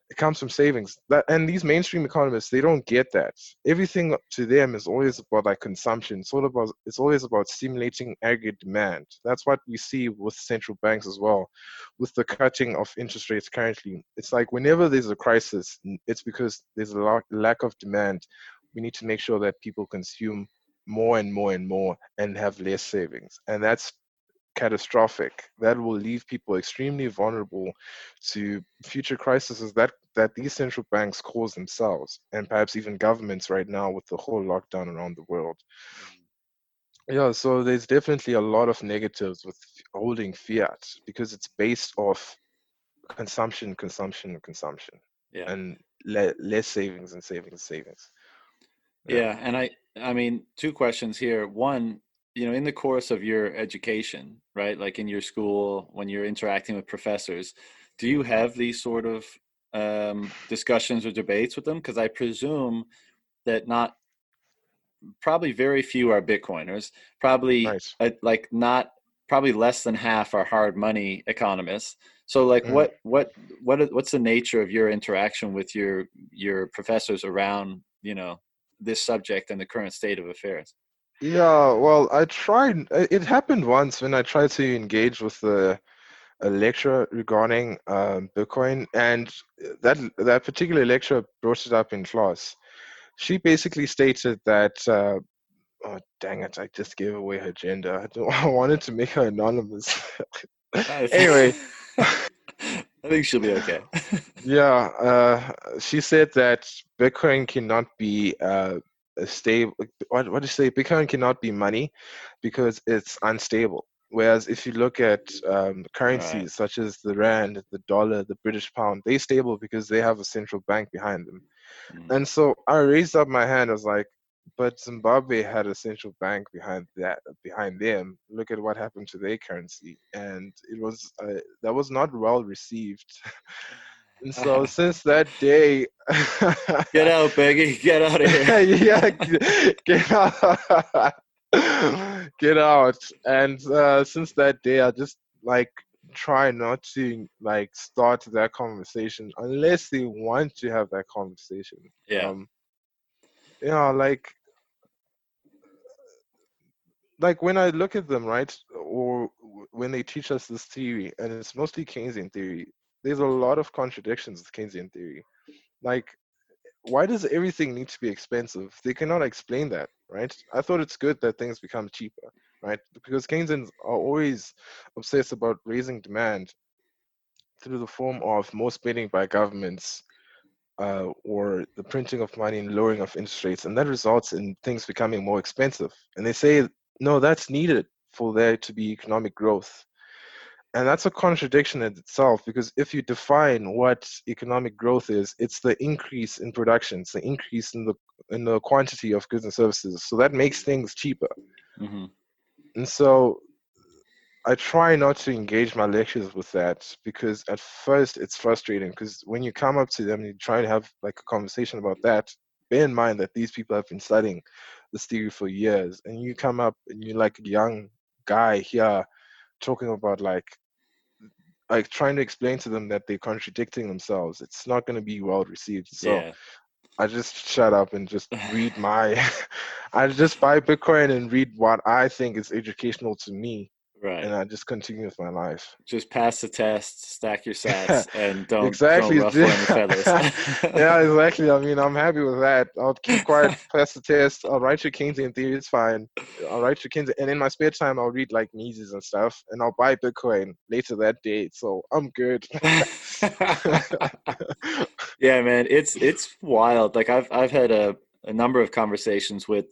it comes from savings. That and these mainstream economists, they don't get that. Everything to them is always about like consumption. It's all about it's always about stimulating aggregate demand. That's what we see with central banks as well, with the cutting of interest rates currently. It's like whenever there's a crisis, it's because there's a lack of demand. We need to make sure that people consume more and more and more and have less savings. And that's catastrophic. That will leave people extremely vulnerable to future crises that that these central banks cause themselves, and perhaps even governments right now with the whole lockdown around the world. Mm. Yeah, so there's definitely a lot of negatives with holding fiat because it's based off consumption, consumption, consumption, yeah. and le- less savings and savings, and savings. Yeah. yeah, and I I mean two questions here. One, you know, in the course of your education, right? Like in your school, when you're interacting with professors, do you have these sort of um, discussions or debates with them? Because I presume that not probably very few are Bitcoiners. Probably nice. uh, like not probably less than half are hard money economists. So like mm. what what what what's the nature of your interaction with your your professors around you know this subject and the current state of affairs? Yeah, well, I tried. It happened once when I tried to engage with the a lecture regarding um, Bitcoin, and that that particular lecture brought it up in class. She basically stated that. Uh, oh dang it! I just gave away her gender. I, don't, (laughs) I wanted to make her anonymous. (laughs) anyway. (laughs) I think she'll be okay. yeah, uh, she said that Bitcoin cannot be uh, stable. What what do you say? Bitcoin cannot be money because it's unstable. Whereas if you look at um, currencies right. such as the rand, the dollar, the British pound, they're stable because they have a central bank behind them. Mm. And so I raised up my hand. I was like, but Zimbabwe had a central bank behind that behind them. Look at what happened to their currency, and it was uh, that was not well received. (laughs) and so (laughs) since that day, (laughs) get out, Bheki, get out of here. (laughs) yeah, get out get out. And uh, since that day, I just like try not to like start that conversation unless they want to have that conversation. Yeah. Um, you know, like like when I look at them, right, or when they teach us this theory, and it's mostly Keynesian theory, there's a lot of contradictions with Keynesian theory. Like why does everything need to be expensive? They cannot explain that, right? I thought it's good that things become cheaper, right? Because Keynesians are always obsessed about raising demand through the form of more spending by governments uh, or the printing of money and lowering of interest rates, and that results in things becoming more expensive. And they say, no, that's needed for there to be economic growth and that's a contradiction in itself because if you define what economic growth is it's the increase in production it's the increase in the in the quantity of goods and services so that makes things cheaper mm-hmm. and so i try not to engage my lectures with that because at first it's frustrating because when you come up to them and you try to have like a conversation about that bear in mind that these people have been studying this theory for years and you come up and you're like a young guy here talking about like like trying to explain to them that they're contradicting themselves it's not going to be well received so yeah. i just shut up and just read (laughs) my (laughs) i just buy bitcoin and read what i think is educational to me Right. And I just continue with my life. Just pass the test, stack your sats, (laughs) and don't, exactly. don't ruffle any (laughs) feathers. yeah, exactly. I (laughs) mean, I'm happy with that. I'll keep quiet, pass the test. I'll write your Keynesian theory. It's fine. I'll write your Keynesian. And in my spare time, I'll read like Mises and stuff. And I'll buy Bitcoin later that day. So I'm good. yeah, man. It's it's wild. Like I've I've had a, a number of conversations with,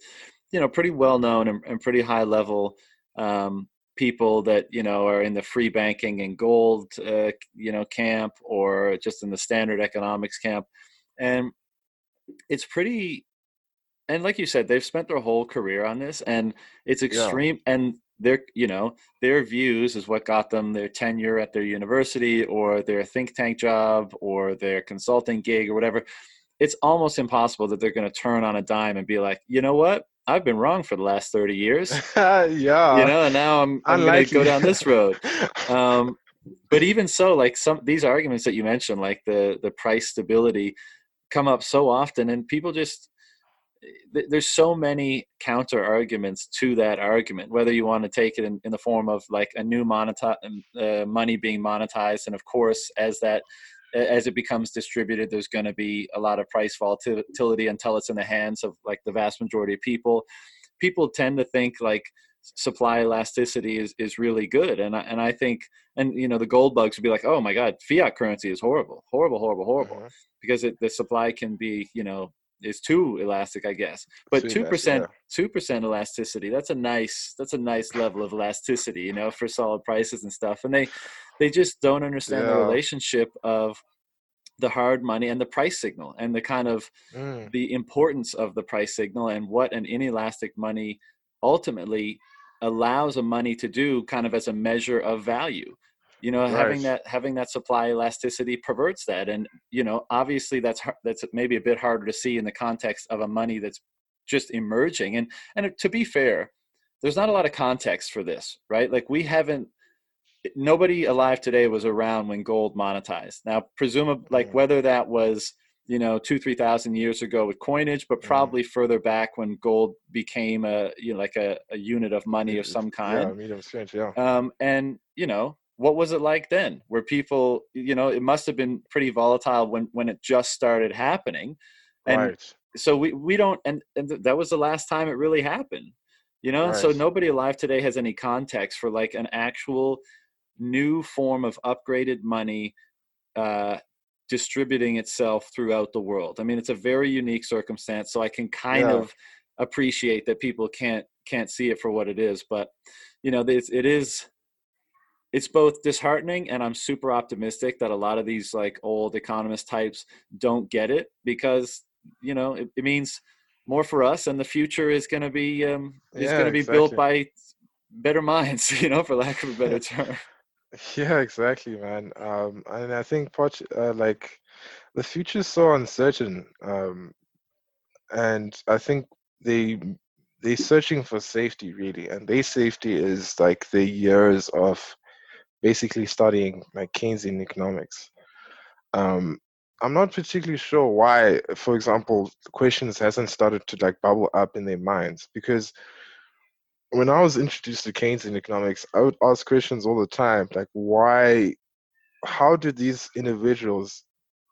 you know, pretty well known and, and pretty high level um, people that you know are in the free banking and gold uh, you know camp or just in the standard economics camp. And it's pretty and like you said they've spent their whole career on this and it's extreme yeah. and their you know their views is what got them their tenure at their university or their think tank job or their consulting gig or whatever. It's almost impossible that they're going to turn on a dime and be like you know what I've been wrong for the last 30 years. (laughs) yeah. You know, and now I'm, I'm going to go down this road. (laughs) Um, but even so, like some these arguments that you mentioned, like the the price stability, come up so often, and people just there's so many counter arguments to that argument. Whether you want to take it in, in the form of like a new monetize uh, money being monetized, and of course, as that as it becomes distributed, there's going to be a lot of price volatility until it's in the hands of like the vast majority of people. People tend to think like supply elasticity is, is really good. And I, and I think, and you know, the gold bugs would be like, oh my God, fiat currency is horrible, horrible, horrible, horrible, mm-hmm. because it, the supply can be, you know, is too elastic, I guess. But two percent, two percent elasticity. That's a nice. That's a nice level of elasticity, you know, for solid prices and stuff. And they, they just don't understand yeah. the relationship of the hard money and the price signal and the kind of Mm, the importance of the price signal and what an inelastic money ultimately allows a money to do kind of as a measure of value you know having that having that supply elasticity perverts that and you know obviously that's that's maybe a bit harder to see in the context of a money that's just emerging and and to be fair there's not a lot of context for this right like we haven't nobody alive today was around when gold monetized now presumably like Mm, whether that was you know two three thousand years ago with coinage but mm. probably further back when gold became a you know like a, a unit of money of some kind yeah, medium strange. Yeah. um, and you know what was it like then? Where people you know it must have been pretty volatile when when it just started happening. And Right. so we we don't and, and th- that was the last time it really happened you know? And so nobody alive today has any context for like an actual new form of upgraded money uh distributing itself throughout the world. I mean it's a very unique circumstance so i can kind Yeah. of appreciate that people can't can't see it for what it is but you know it's, it is it's both disheartening and i'm super optimistic that a lot of these like old economist types don't get it because you know it, it means more for us and the future is going to be um is Yeah. going to be built by better minds (laughs) you know for lack of a better (laughs) term Yeah. Exactly, man. Um, and I think uh, like the future's so uncertain. Um, and I think they they're searching for safety really, and their safety is like the years of basically studying like Keynesian economics. Um, I'm not particularly sure why, for example, questions hasn't started to like bubble up in their minds because when I was introduced to Keynesian economics, I would ask questions all the time, like why, how did these individuals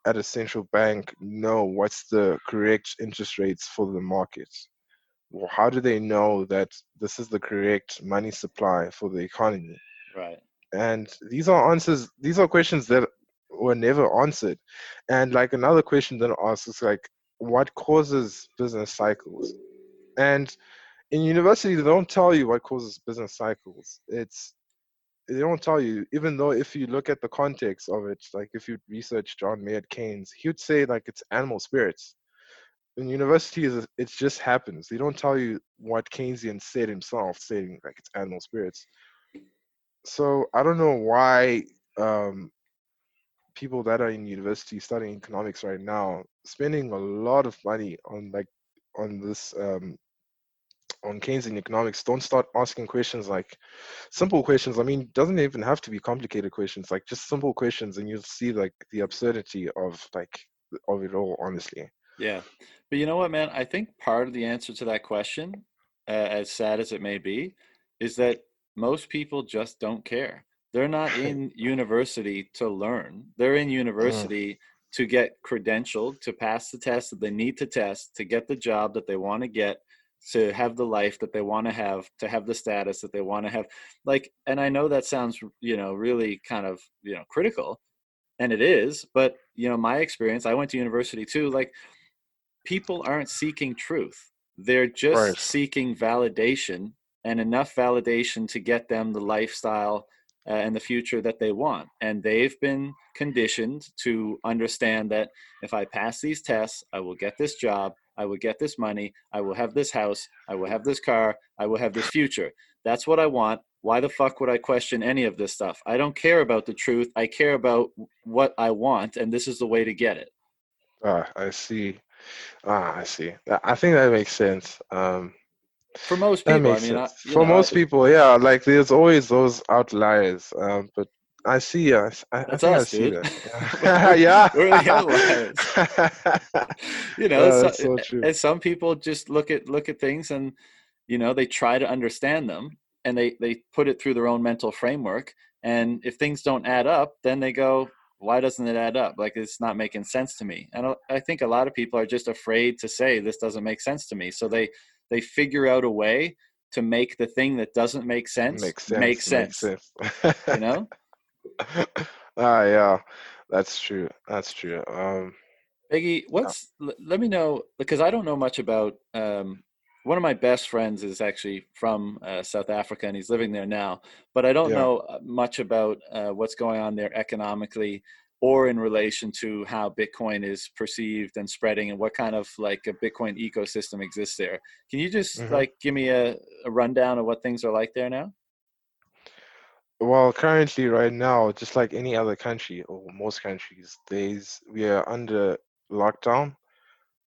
at a central bank know what's the correct interest rates for the market? Well, how do they know that this is the correct money supply for the economy? right And these are answers, these are questions that were never answered. And like another question that asks is like, what causes business cycles? And in university, they don't tell you what causes business cycles. It's they don't tell you, even though if you look at the context of it, like if you research John Maynard Keynes, he would say like it's animal spirits. In university, it just happens. They don't tell you what Keynesian said himself, saying like it's animal spirits. So I don't know why um, people that are in university studying economics right now spending a lot of money on like on this um, on Keynesian economics don't start asking questions like simple questions. I mean, doesn't even have to be complicated questions, like just simple questions, and you'll see like the absurdity of like of it all. Honestly, yeah but you know what man i think part of the answer to that question uh, as sad as it may be is that most people just don't care. They're (laughs) not in university to learn. They're in Mm, university to get credentialed to pass the test that they need to test to get the job that they want to get to have the life that they want to have to have the status that they want to have. Like and i know that sounds you know really kind of you know critical and it is but you know my experience i went to university too like people aren't seeking truth. They're just right, seeking validation and enough validation to get them the lifestyle uh, and the future that they want and they've been conditioned to understand that if i pass these tests i will get this job i will get this money i will have this house i will have this car i will have this future that's what i want why the fuck would i question any of this stuff i don't care about the truth i care about what i want and this is the way to get it ah, I see. Ah, I see. I think that makes sense. Um, for most that people i mean I, sense you for know most people. Yeah, like there's always those outliers. Um, but I see. Yeah, I s- I, I that's I us see dude that. (laughs) (laughs) Yeah, we're the outliers yeah. (laughs) you know Uh, so, that's so true. and some people just look at look at things and you know they try to understand them and they they put it through their own mental framework and if things don't add up then they go why doesn't it add up like it's not making sense to me and I- i think a lot of people are just afraid to say this doesn't make sense to me so they they figure out a way to make the thing that doesn't make sense make sense. sense Makes sense. you know (laughs) ah, yeah, that's true. That's true. Um, Bheki, yeah, what's l- let me know because I don't know much about. Um, one of my best friends is actually from uh, South Africa and he's living there now, but I don't yeah. know uh, much about uh, what's going on there economically. Or in relation to how Bitcoin is perceived and spreading and what kind of like a Bitcoin ecosystem exists there. Can you just mm-hmm. like give me a, a rundown of what things are like there now? Well, currently, right now, just like any other country or most countries, there's we are under lockdown,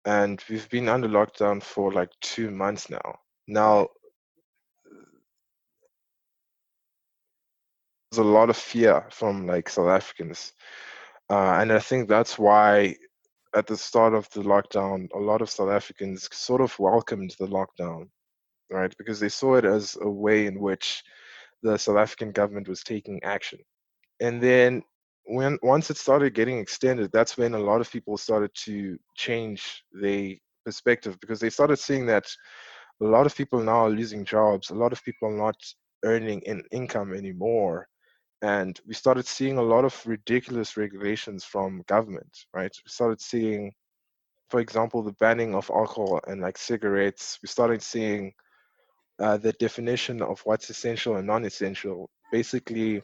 and we've been under lockdown for like two months now. Now, there's a lot of fear from like South Africans, uh, and I think that's why at the start of the lockdown, a lot of South Africans sort of welcomed the lockdown, right? Because they saw it as a way in which the South African government was taking action. And then when once it started getting extended, that's when a lot of people started to change their perspective because they started seeing that a lot of people now are losing jobs, a lot of people are not earning an income anymore. And we started seeing a lot of ridiculous regulations from government, right? We started seeing, for example, the banning of alcohol and like cigarettes. We started seeing uh, the definition of what's essential and non-essential. Basically,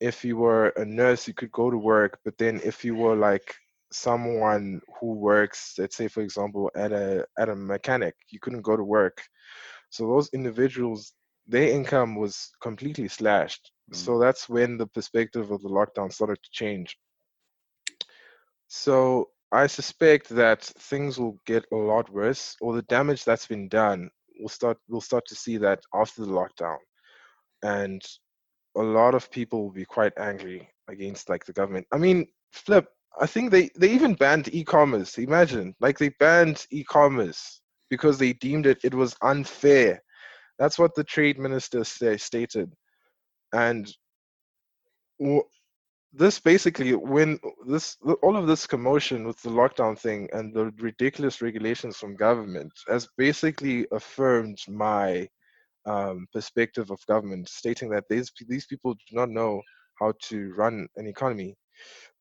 if you were a nurse, you could go to work, but then if you were like someone who works, let's say for example, at a at a mechanic, you couldn't go to work. So those individuals, their income was completely slashed. Mm. So that's when the perspective of the lockdown started to change. So I suspect that things will get a lot worse, or the damage that's been done we'll start we'll start to see that after the lockdown, and a lot of people will be quite angry against like the government. I mean, flip. I think they they even banned e-commerce. Imagine, like they banned e-commerce because they deemed it it was unfair. That's what the trade minister say, stated, and this basically when this all of this commotion with the lockdown thing and the ridiculous regulations from government has basically affirmed my um, perspective of government stating that these these people do not know how to run an economy.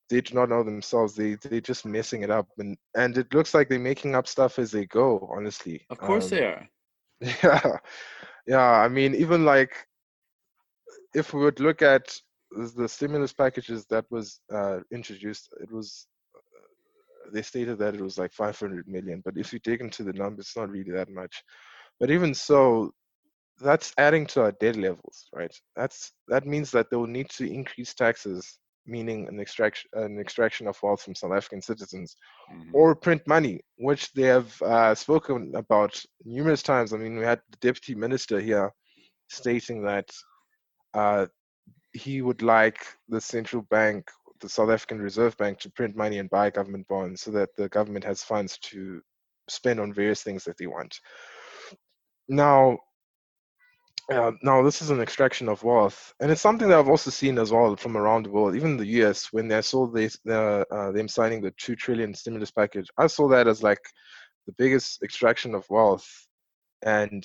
They do not know themselves. They they're just messing it up. And and it looks like they're making up stuff as they go honestly. Of course um, they are (laughs) yeah yeah i mean even like if we would look at the stimulus packages that was uh, introduced, it was uh, they stated that it was like 500 million, but if you dig into the numbers, it's not really that much. But even so, that's adding to our debt levels, right? That's that means that they will need to increase taxes, meaning an extraction an extraction of wealth from South African citizens, mm-hmm. or print money, which they have uh, spoken about numerous times. I mean, we had the deputy minister here stating that uh, he would like the central bank, the South African Reserve Bank, to print money and buy government bonds so that the government has funds to spend on various things that they want. Now, uh, now this is an extraction of wealth, and it's something that I've also seen as well from around the world, even the U.S. When I saw this, uh, uh, them signing the two trillion stimulus package, I saw that as like the biggest extraction of wealth, and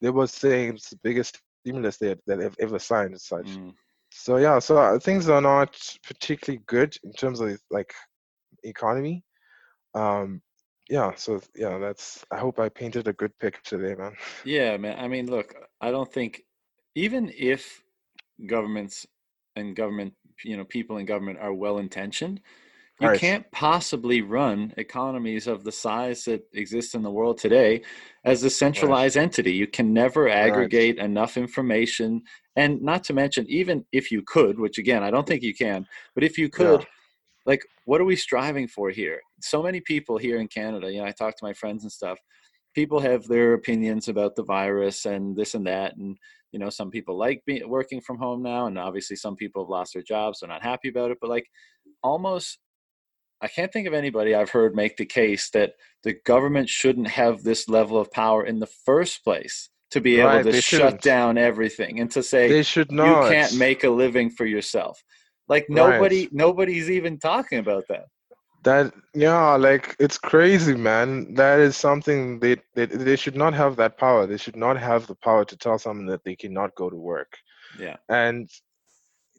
they were saying it's the biggest stimulus they had, that they've ever signed as such. Mm so yeah so uh, things are not particularly good in terms of like economy um yeah so yeah that's i hope i painted a good picture there man (laughs) yeah man i mean look i don't think even if governments and government you know people in government are well intentioned you right. can't possibly run economies of the size that exists in the world today as a centralized right. entity. You can never aggregate right. enough information. And not to mention, even if you could, which again, I don't think you can, but if you could, yeah. Like, what are we striving for here? So many people here in Canada, you know, I talk to my friends and stuff, people have their opinions about the virus and this and that. And, you know, some people like being working from home now. And obviously, some people have lost their jobs. They're not happy about it. But, like, almost I can't think of anybody I've heard make the case that the government shouldn't have this level of power in the first place to be right, able to shut shouldn't. down everything and to say they should not. you can't make a living for yourself. Like nobody right. nobody's even talking about that. That yeah, like it's crazy, man. That is something they, they they should not have that power. They should not have the power to tell someone that they cannot go to work. Yeah. And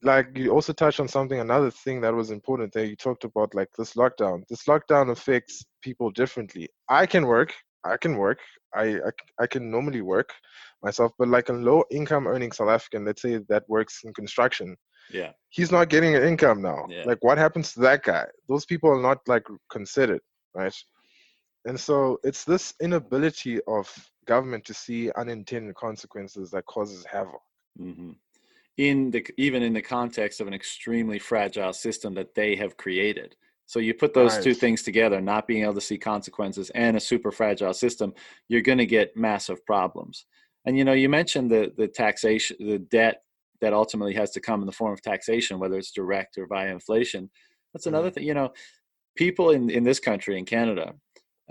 like you also touched on something another thing that was important there you talked about like this lockdown this lockdown affects people differently i can work i can work i i, I can normally work myself but like a low income earning south african let's say that works in construction Yeah. He's not getting an income now. Yeah. Like, what happens to that guy? Those people are not like considered, right? And so it's this inability of government to see unintended consequences that causes havoc. hmm In the even in the context of an extremely fragile system that they have created. So you put those two things together, not being able to see consequences and a super fragile system, you're going to get massive problems. And you know, you mentioned the the taxation, the debt that ultimately has to come in the form of taxation, whether it's direct or via inflation. That's another thing. You know, people in in this country, in Canada,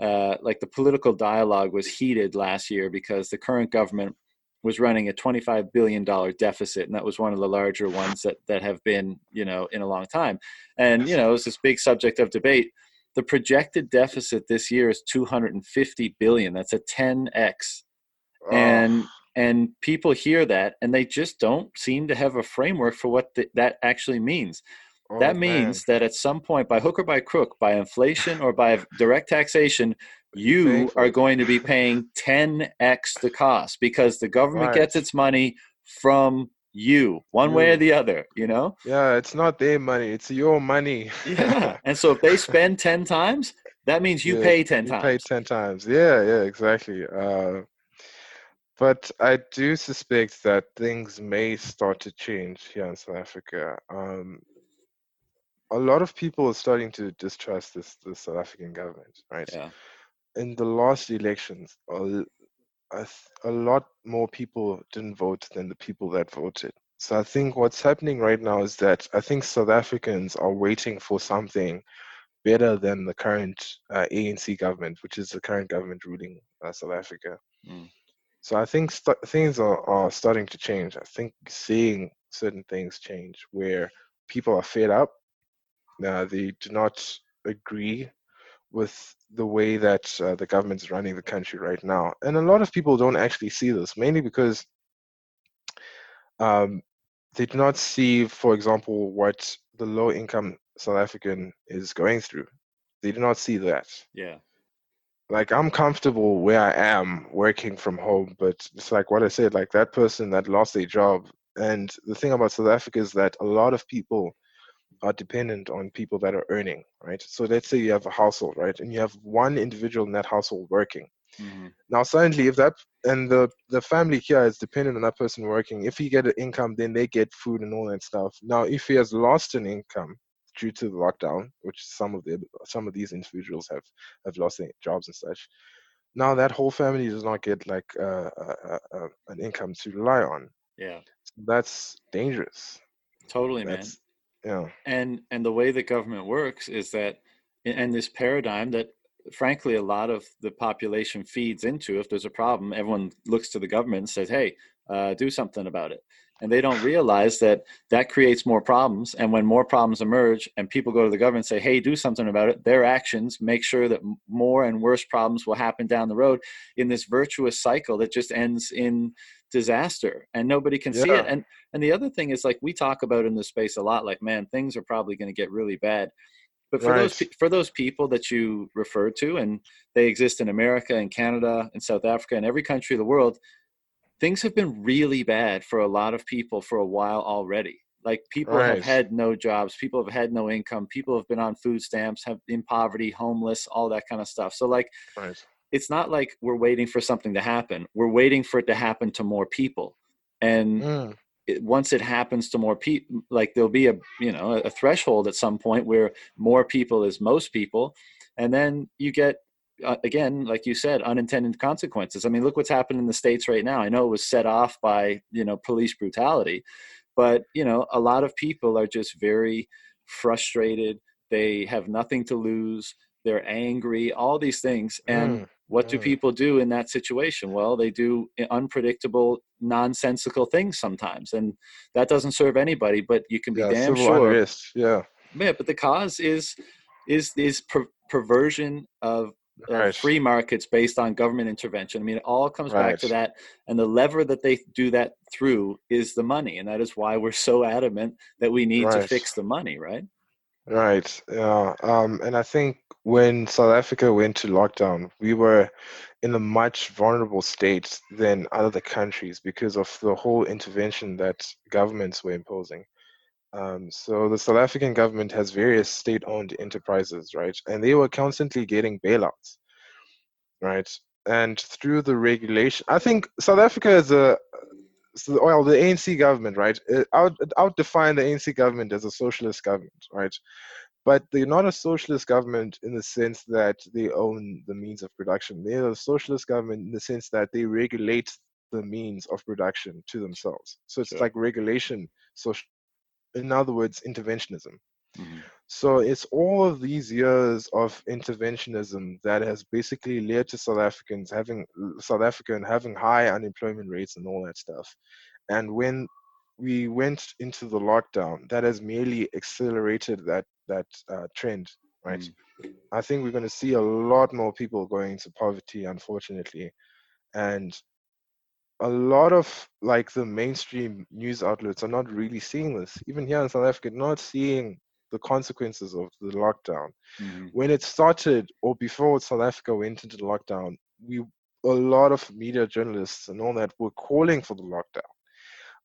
uh, like the political dialogue was heated last year because the current government was running a 25 billion dollar deficit and that was one of the larger ones that that have been you know in a long time. And you know it was this big subject of debate. The projected deficit this year is 250 billion. That's a 10x Oh, and and people hear that and they just don't seem to have a framework for what th- that actually means oh, that man. means that at some point by hook or by crook by inflation or by direct taxation you are going to be paying 10x the cost because the government Right. gets its money from you one way or the other you know Yeah, it's not their money; it's your money. yeah (laughs) and so if they spend 10 times that means you Yeah, pay 10 you times pay ten times. Yeah, yeah, exactly. Uh, but I do suspect that things may start to change here in South Africa. Um, a lot of people are starting to distrust this the South African government, right? yeah In the last elections, a, l- a th- a lot more people didn't vote than the people that voted. So I think what's happening right now is that I think South Africans are waiting for something better than the current uh, ANC government, which is the current government ruling uh, South Africa. Mm. So I think st- things are, are starting to change. I think seeing certain things change where people are fed up. Uh, they do not agree with the way that uh, the government's running the country right now. And a lot of people don't actually see this, mainly because um, they do not see, for example, what the low income South African is going through. They do not see that. yeah Like, I'm comfortable where I am working from home, but it's like what I said, like that person that lost their job. And the thing about South Africa is that a lot of people are dependent on people that are earning, right? So let's say you have a household, right? And you have one individual in that household working. hmm Now, suddenly, if that and the the family here is dependent on that person working, if he get an income, then they get food and all that stuff. Now, if he has lost an income due to the lockdown, which some of the some of these individuals have have lost their jobs and such, now that whole family does not get like uh, uh, uh, uh, an income to rely on. yeah That's dangerous. totally man yeah. and and the way that government works is that and this paradigm that frankly a lot of the population feeds into if there's a problem everyone looks to the government and says hey uh, do something about it and they don't realize that that creates more problems. And when more problems emerge and people go to the government and say hey do something about it their actions make sure that more and worse problems will happen down the road in this virtuous cycle that just ends in disaster and nobody can see it. And and the other thing is like we talk about in this space a lot like man things are probably going to get really bad. But for those Right. pe- for those people that you refer to and they exist in America and Canada and South Africa and every country of the world things have been really bad for a lot of people for a while already. Like people have had no jobs people have had no income people have been on food stamps have in poverty homeless all that kind of stuff. So like Right. it's not like we're waiting for something to happen we're waiting for it to happen to more people. And Mm, it, once it happens to more people like there'll be a you know a threshold at some point where more people is most people and then you get uh, again like you said unintended consequences i mean look what's happened in the states right now i know it was set off by you know police brutality but you know a lot of people are just very frustrated they have nothing to lose they're angry all these things and mm, what do mm. people do in that situation? Well, they do unpredictable, nonsensical things sometimes, and that doesn't serve anybody. But you can be Yeah, damn sure, unrest. Yeah. yeah. But the cause is is is per- perversion of uh, Right. free markets based on government intervention. I mean, it all comes back to that, and the lever that they do that through is the money, and that is why we're so adamant that we need to fix the money, right? Right. Yeah. Um, and I think when South Africa went to lockdown, we were in a much vulnerable state than other countries because of the whole intervention that governments were imposing. Um, so the South African government has various state-owned enterprises, right? And they were constantly getting bailouts, right? And through the regulation, I think South Africa is a well, the ANC government, right? I would, I would define the ANC government as a socialist government, right? But they're not a socialist government in the sense that they own the means of production. They're a socialist government in the sense that they regulate the means of production to themselves. So it's sure. like regulation, social in other words, interventionism. Mm-hmm. So it's all of these years of interventionism that has basically led to South Africans having South Africa and having high unemployment rates and all that stuff. And when we went into the lockdown, that has merely accelerated that that uh, trend, right? Mm-hmm. I think we're going to see a lot more people going into poverty, unfortunately, and a lot of like the mainstream news outlets are not really seeing this. Even here in South Africa, not seeing the consequences of the lockdown. Mm-hmm. When it started, or before South Africa went into the lockdown, we a lot of media journalists and all that were calling for the lockdown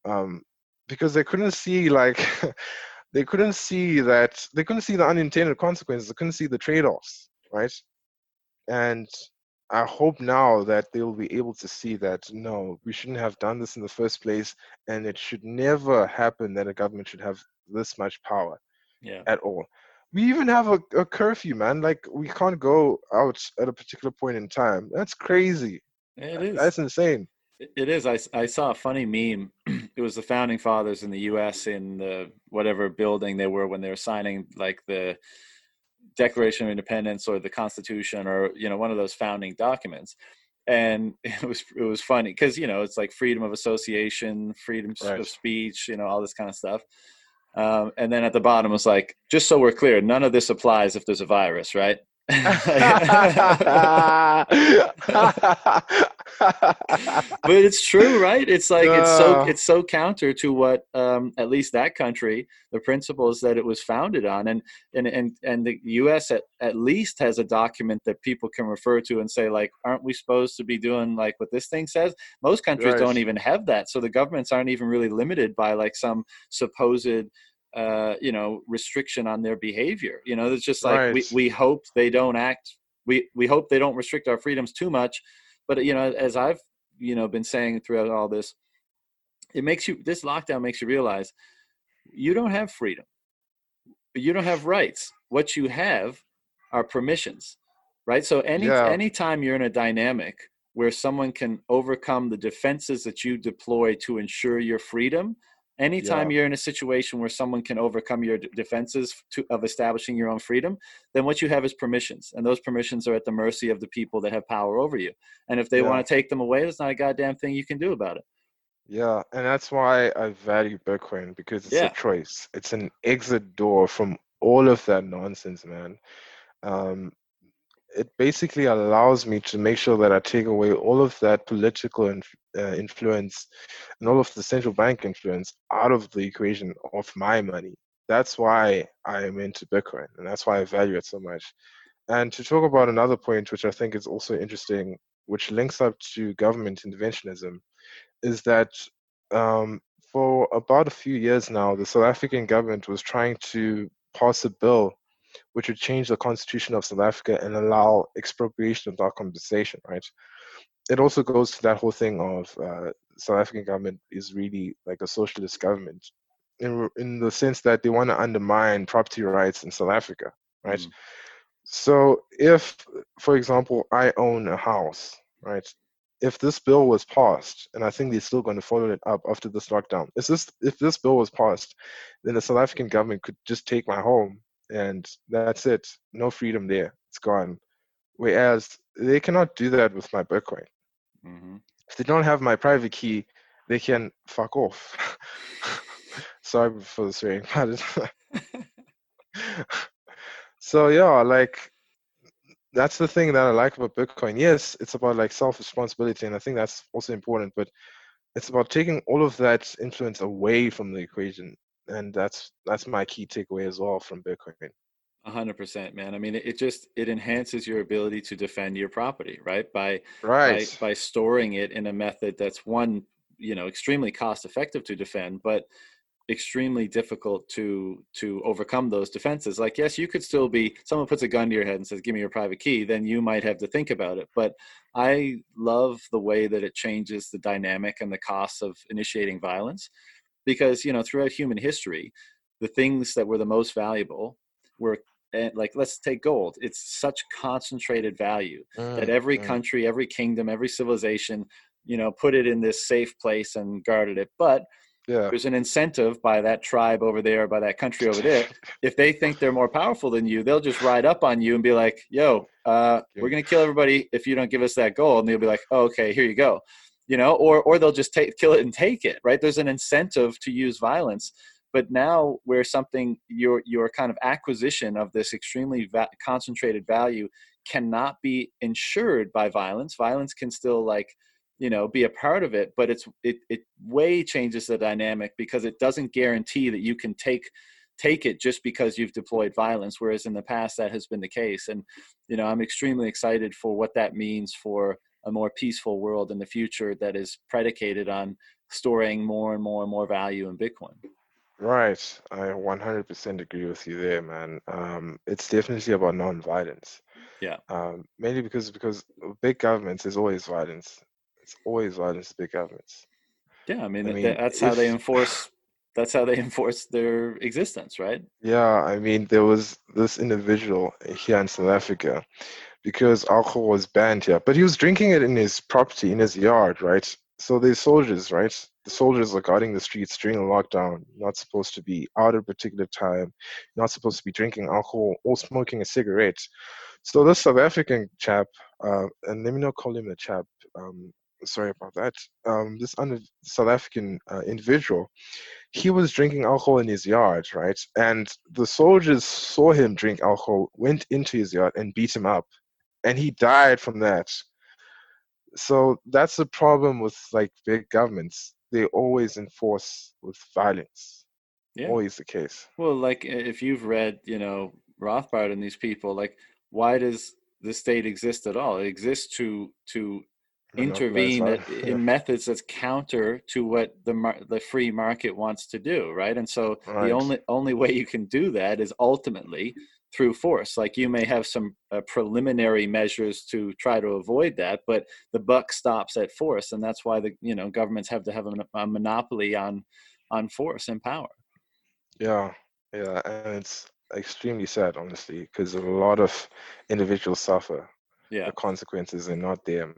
um, because they couldn't see like (laughs) they couldn't see that they couldn't see the unintended consequences. They couldn't see the trade-offs, right? And I hope now that they'll be able to see that no, we shouldn't have done this in the first place, and it should never happen that a government should have this much power yeah. at all. We even have a, a curfew, man. Like we can't go out at a particular point in time. That's crazy. It is. That's insane. It is. I, I saw a funny meme. (clears throat) it was the founding fathers in the U.S. in the whatever building they were when they were signing like the Declaration of Independence or the Constitution or you know one of those founding documents. And (laughs) it was it was funny because you know it's like freedom of association, freedom right. of speech, you know all this kind of stuff. Um, and then at the bottom was like, just so we're clear, none of this applies if there's a virus, right? (laughs) (laughs) (laughs) but it's true right? It's like it's so it's so counter to what um, at least that country the principles that it was founded on. And and and, and the us at, at least has a document that people can refer to and say like aren't we supposed to be doing like what this thing says? Most countries right. don't even have that. So the governments aren't even really limited by like some supposed uh, you know restriction on their behavior. You know it's just like right. we, we hope they don't act we we hope they don't restrict our freedoms too much but you know as i've you know been saying throughout all this it makes you this lockdown makes you realize you don't have freedom. You don't have rights. What you have are permissions right? So any yeah. anytime you're in a dynamic where someone can overcome the defenses that you deploy to ensure your freedom Anytime yeah. you're in a situation where someone can overcome your d- defenses to, of establishing your own freedom, then what you have is permissions, and those permissions are at the mercy of the people that have power over you. And if they yeah. want to take them away, there's not a goddamn thing you can do about it. Yeah, and that's why I value Bitcoin because it's yeah. a choice. It's an exit door from all of that nonsense, man. Um, it basically allows me to make sure that I take away all of that political inf- uh, influence and all of the central bank influence out of the equation of my money. That's why I am into Bitcoin, and that's why I value it so much. And to talk about another point, which I think is also interesting, which links up to government interventionism, is that um, for about a few years now, the South African government was trying to pass a bill which would change the constitution of South Africa and allow expropriation without compensation, right? It also goes to that whole thing of uh, South African government is really like a socialist government in, in the sense that they want to undermine property rights in South Africa, right? Mm. So if, for example, I own a house, right? If this bill was passed, and I think they're still going to follow it up after this lockdown, if this if this bill was passed, then the South African government could just take my home and that's it. No freedom there. It's gone. Whereas they cannot do that with my Bitcoin. Mm-hmm. If they don't have my private key, they can fuck off. (laughs) Sorry for the swearing, (laughs) but (laughs) so yeah, like that's the thing that I like about Bitcoin. Yes, it's about like self responsibility, and I think that's also important. But it's about taking all of that influence away from the equation and that's that's my key takeaway as well from Bitcoin. A hundred percent, man. I mean, it just it enhances your ability to defend your property, right? By right by, by storing it in a method that's one, you know, extremely cost effective to defend, but extremely difficult to to overcome those defenses like yes you could still be someone puts a gun to your head and says give me your private key then you might have to think about it but i love the way that it changes the dynamic and the costs of initiating violence because you know throughout human history the things that were the most valuable were eh, like let's take gold. It's such concentrated value mm, that every mm. country every kingdom every civilization you know put it in this safe place and guarded it. But yeah. there's an incentive by that tribe over there by that country over there. (laughs) If they think they're more powerful than you they'll just ride up on you and be like yo uh, we're going to kill everybody if you don't give us that gold. And they'll be like oh, okay here you go you know or or they'll just take kill it and take it right? There's an incentive to use violence but now where something your your kind of acquisition of this extremely va- concentrated value cannot be insured by violence violence can still like you know be a part of it but it's it it way changes the dynamic because it doesn't guarantee that you can take take it just because you've deployed violence whereas in the past that has been the case. And you know i'm extremely excited for what that means for a more peaceful world in the future that is predicated on storing more and more and more value in bitcoin right i 100% agree with you there man um, it's definitely about non-violence yeah um, mainly because because big governments is always violence it's always violence big governments. Yeah, I mean, I mean that's if, how they enforce. That's how they (laughs) enforce their existence, right? Yeah, I mean, there was this individual here in South Africa, because alcohol was banned here, but he was drinking it in his property, in his yard, right? So there's soldiers, right? The soldiers are guarding the streets during the lockdown. not supposed to be out at a particular time. not supposed to be drinking alcohol or smoking a cigarette. So this South African chap, uh, and let me not call him a chap, um, sorry about that. Um, this un- South African uh, individual, he was drinking alcohol in his yard, right? And the soldiers saw him drink alcohol, went into his yard and beat him up, and he died from that. So that's the problem with like big governments. They always enforce with violence. Yeah. Always the case. Well, like if you've read, you know, Rothbard and these people, like why does the state exist at all? It exists to to intervene (laughs) in methods that's counter to what the mar- the free market wants to do right and so right. the only only way you can do that is ultimately through force. Like you may have some uh, preliminary measures to try to avoid that but the buck stops at force and that's why the you know governments have to have a, a monopoly on on force and power. Yeah yeah and it's extremely sad honestly because a lot of individuals suffer yeah. the consequences and not them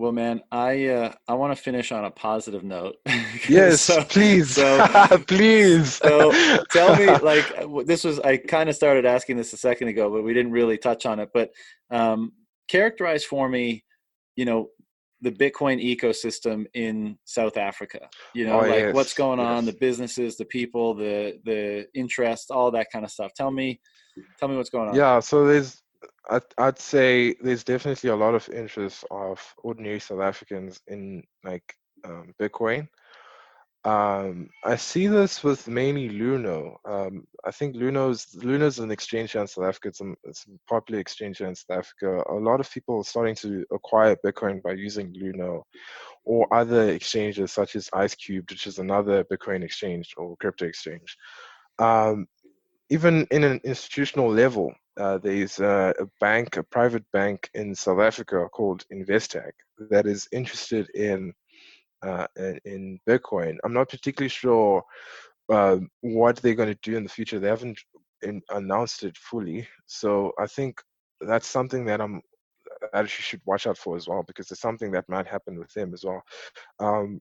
well, man, I uh, I want to finish on a positive note. (laughs) yes, so, please, so, (laughs) please. so tell me, (laughs) like, this was I kind of started asking this a second ago, but we didn't really touch on it. But um, characterize for me, you know, the Bitcoin ecosystem in South Africa. You know, oh, like yes, what's going on, the businesses, the people, the the interest, all that kind of stuff. Tell me, tell me what's going on. Yeah, so there's I'd, I'd say there's definitely a lot of interest of ordinary South Africans in like um, Bitcoin. Um, I see this with mainly Luno. Um, I think Luno's Luno's an exchange here in South Africa. It's a, it's a popular exchange here in South Africa. A lot of people are starting to acquire Bitcoin by using Luno or other exchanges such as Ice IceCube, which is another Bitcoin exchange or crypto exchange. Um, even in an institutional level, uh, there's a, a, bank, a private bank in South Africa called Investec that is interested in uh, in, in, Bitcoin. I'm not particularly sure uh, what they're going to do in the future. They haven't in, announced it fully, so I think that's something that I'm that you should watch out for as well because it's something that might happen with them as well. Um,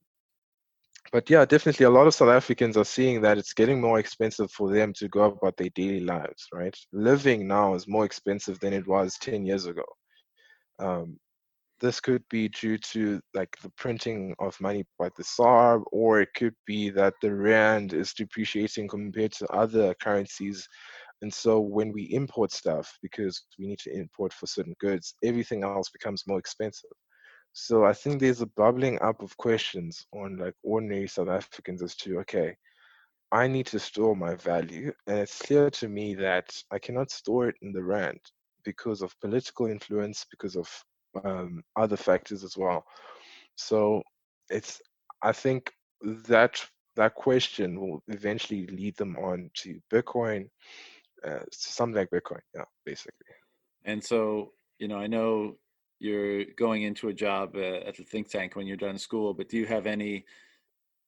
but yeah, definitely a lot of South Africans are seeing that it's getting more expensive for them to go about their daily lives, right? Living now is more expensive than it was 10 years ago. Um, this could be due to like the printing of money by the SARB, or it could be that the Rand is depreciating compared to other currencies. And so when we import stuff, because we need to import for certain goods, everything else becomes more expensive. So I think there's a bubbling up of questions on like ordinary South Africans as to okay, I need to store my value, and it's clear to me that I cannot store it in the rand because of political influence, because of um, other factors as well. So it's I think that that question will eventually lead them on to Bitcoin, uh, something like Bitcoin. Yeah, basically. And so, you know, I know you're going into a job uh, at the think tank when you're done school, but do you have any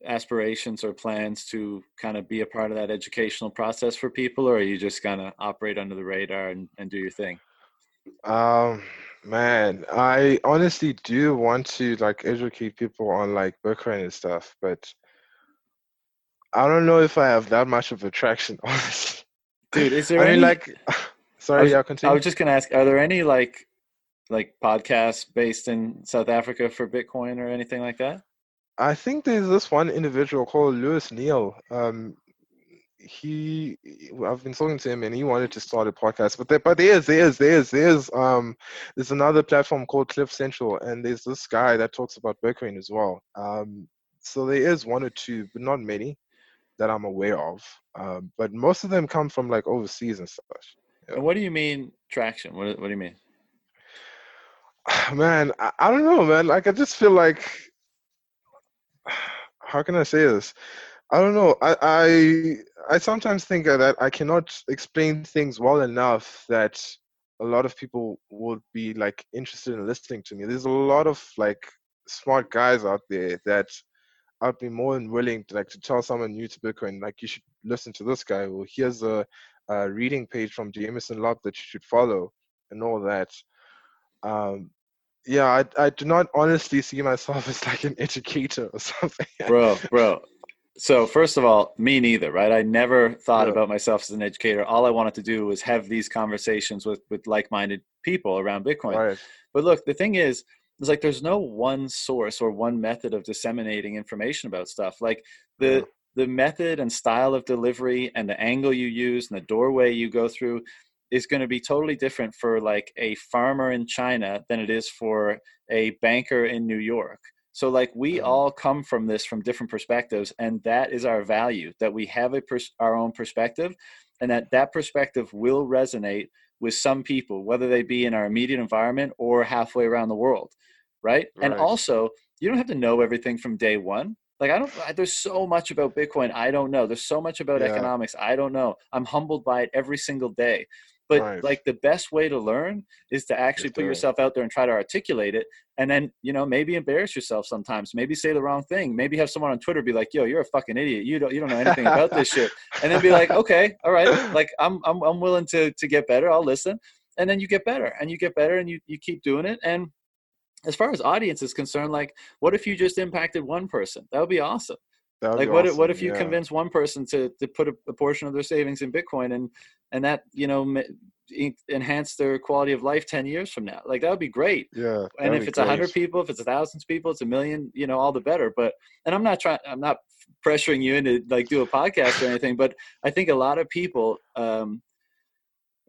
aspirations or plans to kind of be a part of that educational process for people, or are you just kind of operate under the radar and, and do your thing? Um, man, I honestly do want to like educate people on like Bitcoin and stuff, but I don't know if I have that much of attraction, (laughs) honestly. Dude, is there I any mean, like, (laughs) sorry, I was- yeah, continue. I was just gonna ask, are there any like like podcasts based in South Africa for Bitcoin or anything like that? I think there's this one individual called Lewis Neal. Um, he, I've been talking to him, and he wanted to start a podcast. But there, but there's, there's, there's, there's, um, there's another platform called Cliff Central, and there's this guy that talks about Bitcoin as well. Um, so there is one or two, but not many that I'm aware of. Um, but most of them come from like overseas and such. Yeah. And what do you mean traction? What what do you mean? (sighs) Man, I, I don't know, man. Like I just feel like (sighs) how can I say this? I don't know. I I I sometimes think that I cannot explain things well enough that a lot of people would be like interested in listening to me. There's a lot of like smart guys out there that I'd be more than willing to like to tell someone new to Bitcoin, like you should listen to this guy, or here's a, a reading page from Jameson Lopp that you should follow, and all that. Um, yeah, I I do not honestly see myself (laughs) as like an educator or something. (laughs) Bro, bro. So first of all, me neither, right? I never thought Yeah. about myself as an educator. All I wanted to do was have these conversations with with like-minded people around Bitcoin. Right. But look, the thing is, it's like there's no one source or one method of disseminating information about stuff. Like the Yeah. the method and style of delivery and the angle you use and the doorway you go through is going to be totally different for like a farmer in China than it is for a banker in New York. So like we Mhm. all come from this from different perspectives and that is our value that we have a pers- our own perspective and that that perspective will resonate with some people whether they be in our immediate environment or halfway around the world right, and also you don't have to know everything from day one like i don't I- there's so much about bitcoin i don't know there's so much about Yeah. economics i don't know i'm humbled by it every single day but Right. like the best way to learn is to actually Just put yourself out there and try to articulate it. And then you know maybe embarrass yourself sometimes. Maybe say the wrong thing. Maybe have someone on twitter be like yo you're a fucking idiot. You don't you don't know anything about this shit. And then be like (laughs) okay all right. Like i'm i'm, I'm willing to to get better. I'll listen. And then you get better and you get better and you you keep doing it. And as far as audience is concerned like what if you just impacted one person? That would be awesome like what if, what if you yeah. convince one person to to put a, a portion of their savings in bitcoin and and that you know en- enhance their quality of life 10 years from now like that would be great Yeah. and if it's a hundred people if it's a thousand people it's a million you know all the better but and i'm not trying i'm not pressuring you into like do a podcast or anything but i think a lot of people um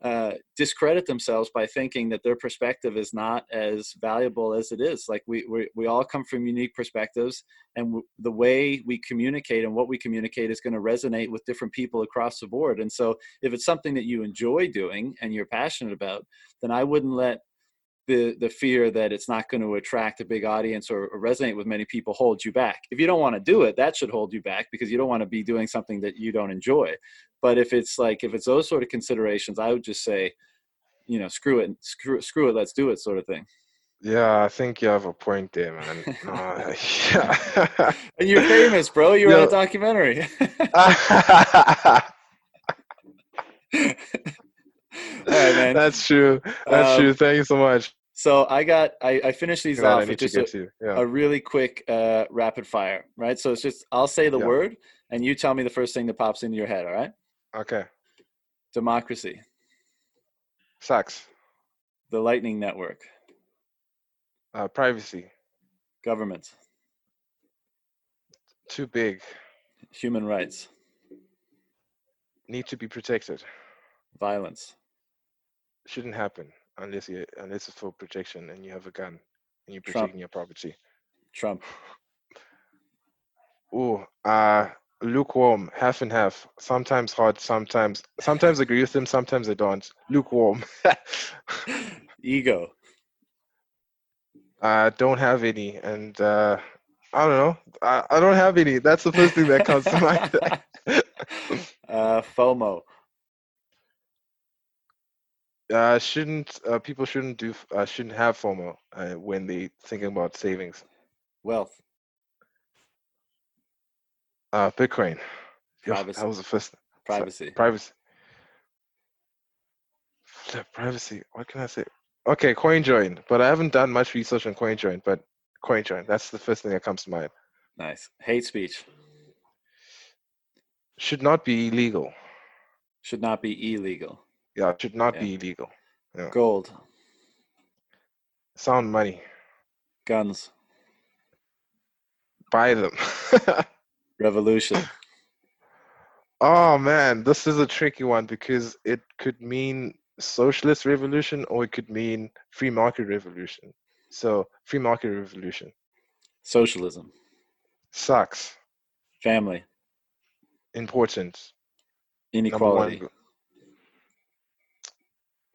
uh, discredit themselves by thinking that their perspective is not as valuable as it is. Like we we, we all come from unique perspectives, and w- the way we communicate and what we communicate is going to resonate with different people across the board. And so, if it's something that you enjoy doing and you're passionate about, then I wouldn't let the the fear that it's not going to attract a big audience or, or resonate with many people hold you back. If you don't want to do it, that should hold you back because you don't want to be doing something that you don't enjoy. But if it's like if it's those sort of considerations, I would just say, you know, screw it, screw screw it, let's do it, sort of thing. Yeah, I think you have a point there, man. (laughs) Uh, yeah. And you're famous, bro. You were in a documentary. (laughs) (laughs) (laughs) Right, man. That's true. That's Um, true. Thank you so much. So I got I, I finished these I off with just a. Yeah. a really quick uh, rapid fire, right? So it's just I'll say the Yeah. word and you tell me the first thing that pops into your head, all right? Okay. Democracy, Sucks. the Lightning Network, Uh, privacy. government, Too big. human rights, Need to be protected. violence, Shouldn't happen unless you unless it's for protection and you have a gun and you're Trump. protecting your property. Trump, Oh, uh, lukewarm, half and half. Sometimes hot, sometimes sometimes agree with them, sometimes I don't. Lukewarm. (laughs) (laughs) ego, I don't have any, and uh, I don't know. I, I don't have any. That's the first thing that comes to mind. (laughs) uh, FOMO. Uh, shouldn't uh, people shouldn't do uh, shouldn't have FOMO uh, when they thinking about savings? Wealth. Uh, Bitcoin. Yo, Privacy. that was the first. Privacy. Privacy. Flip, Privacy. What can I say? Okay, CoinJoin. But I haven't done much research on CoinJoin. But CoinJoin. That's the first thing that comes to mind. Nice. Hate speech. Should not be illegal. Should not be illegal. Yeah, it should not Yeah. be illegal. Gold. Sound money. Guns. Buy them. (laughs) Revolution. oh man, this is a tricky one because it could mean socialist revolution or it could mean free market revolution. So free market revolution Socialism. sucks. Family. Important. Inequality.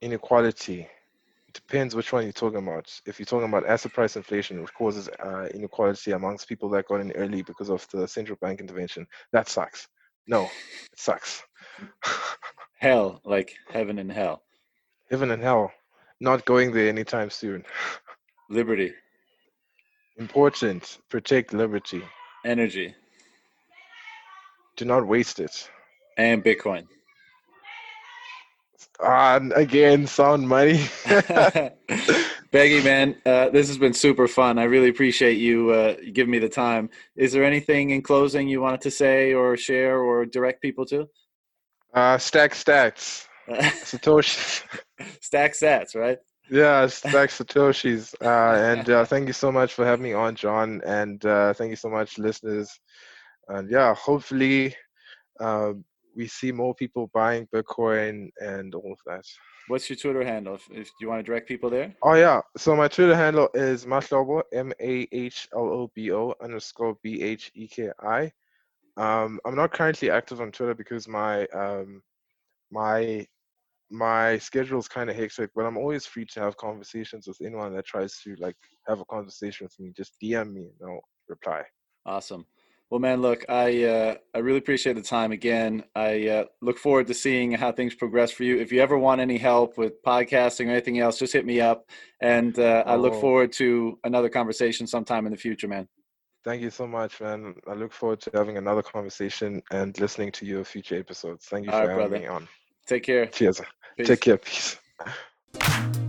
Inequality. Depends which one you're talking about. If you're talking about asset price inflation, which causes uh, inequality amongst people that got in early because of the central bank intervention, that sucks. No, it sucks. (laughs) Hell, like heaven and hell. Heaven and hell, not going there anytime soon. (laughs) Liberty. Important, protect liberty. Energy. Do not waste it. And Bitcoin. And again, sound money. (laughs) (laughs) Bheki, man, uh, this has been super fun. I really appreciate you uh, giving me the time. Is there anything in closing you wanted to say or share or direct people to? uh, stack sats. (laughs) Satoshi. Stack sats, right? Yeah, stack Satoshis. Uh, and uh, thank you so much for having me on, John. And uh, thank you so much, listeners. And yeah, hopefully uh, we see more people buying Bitcoin and all of that. What's your Twitter handle? If, if you want to direct people there, Oh yeah, so my Twitter handle is Mahlobo, M A H L O B O underscore B H E K I. Um, I'm not currently active on Twitter because my um, my my schedule is kind of hectic, but I'm always free to have conversations with anyone that tries to like have a conversation with me. Just DM me and I'll reply. awesome. Well, man, look, I uh, I really appreciate the time again. I uh, look forward to seeing how things progress for you. If you ever want any help with podcasting or anything else, just hit me up. And uh, I look Oh. forward to another conversation sometime in the future, man. Thank you so much, man. I look forward to having another conversation and listening to your future episodes. Thank you All for right, having brother. me on. Take care. Cheers. Peace. Take care. Peace. (laughs)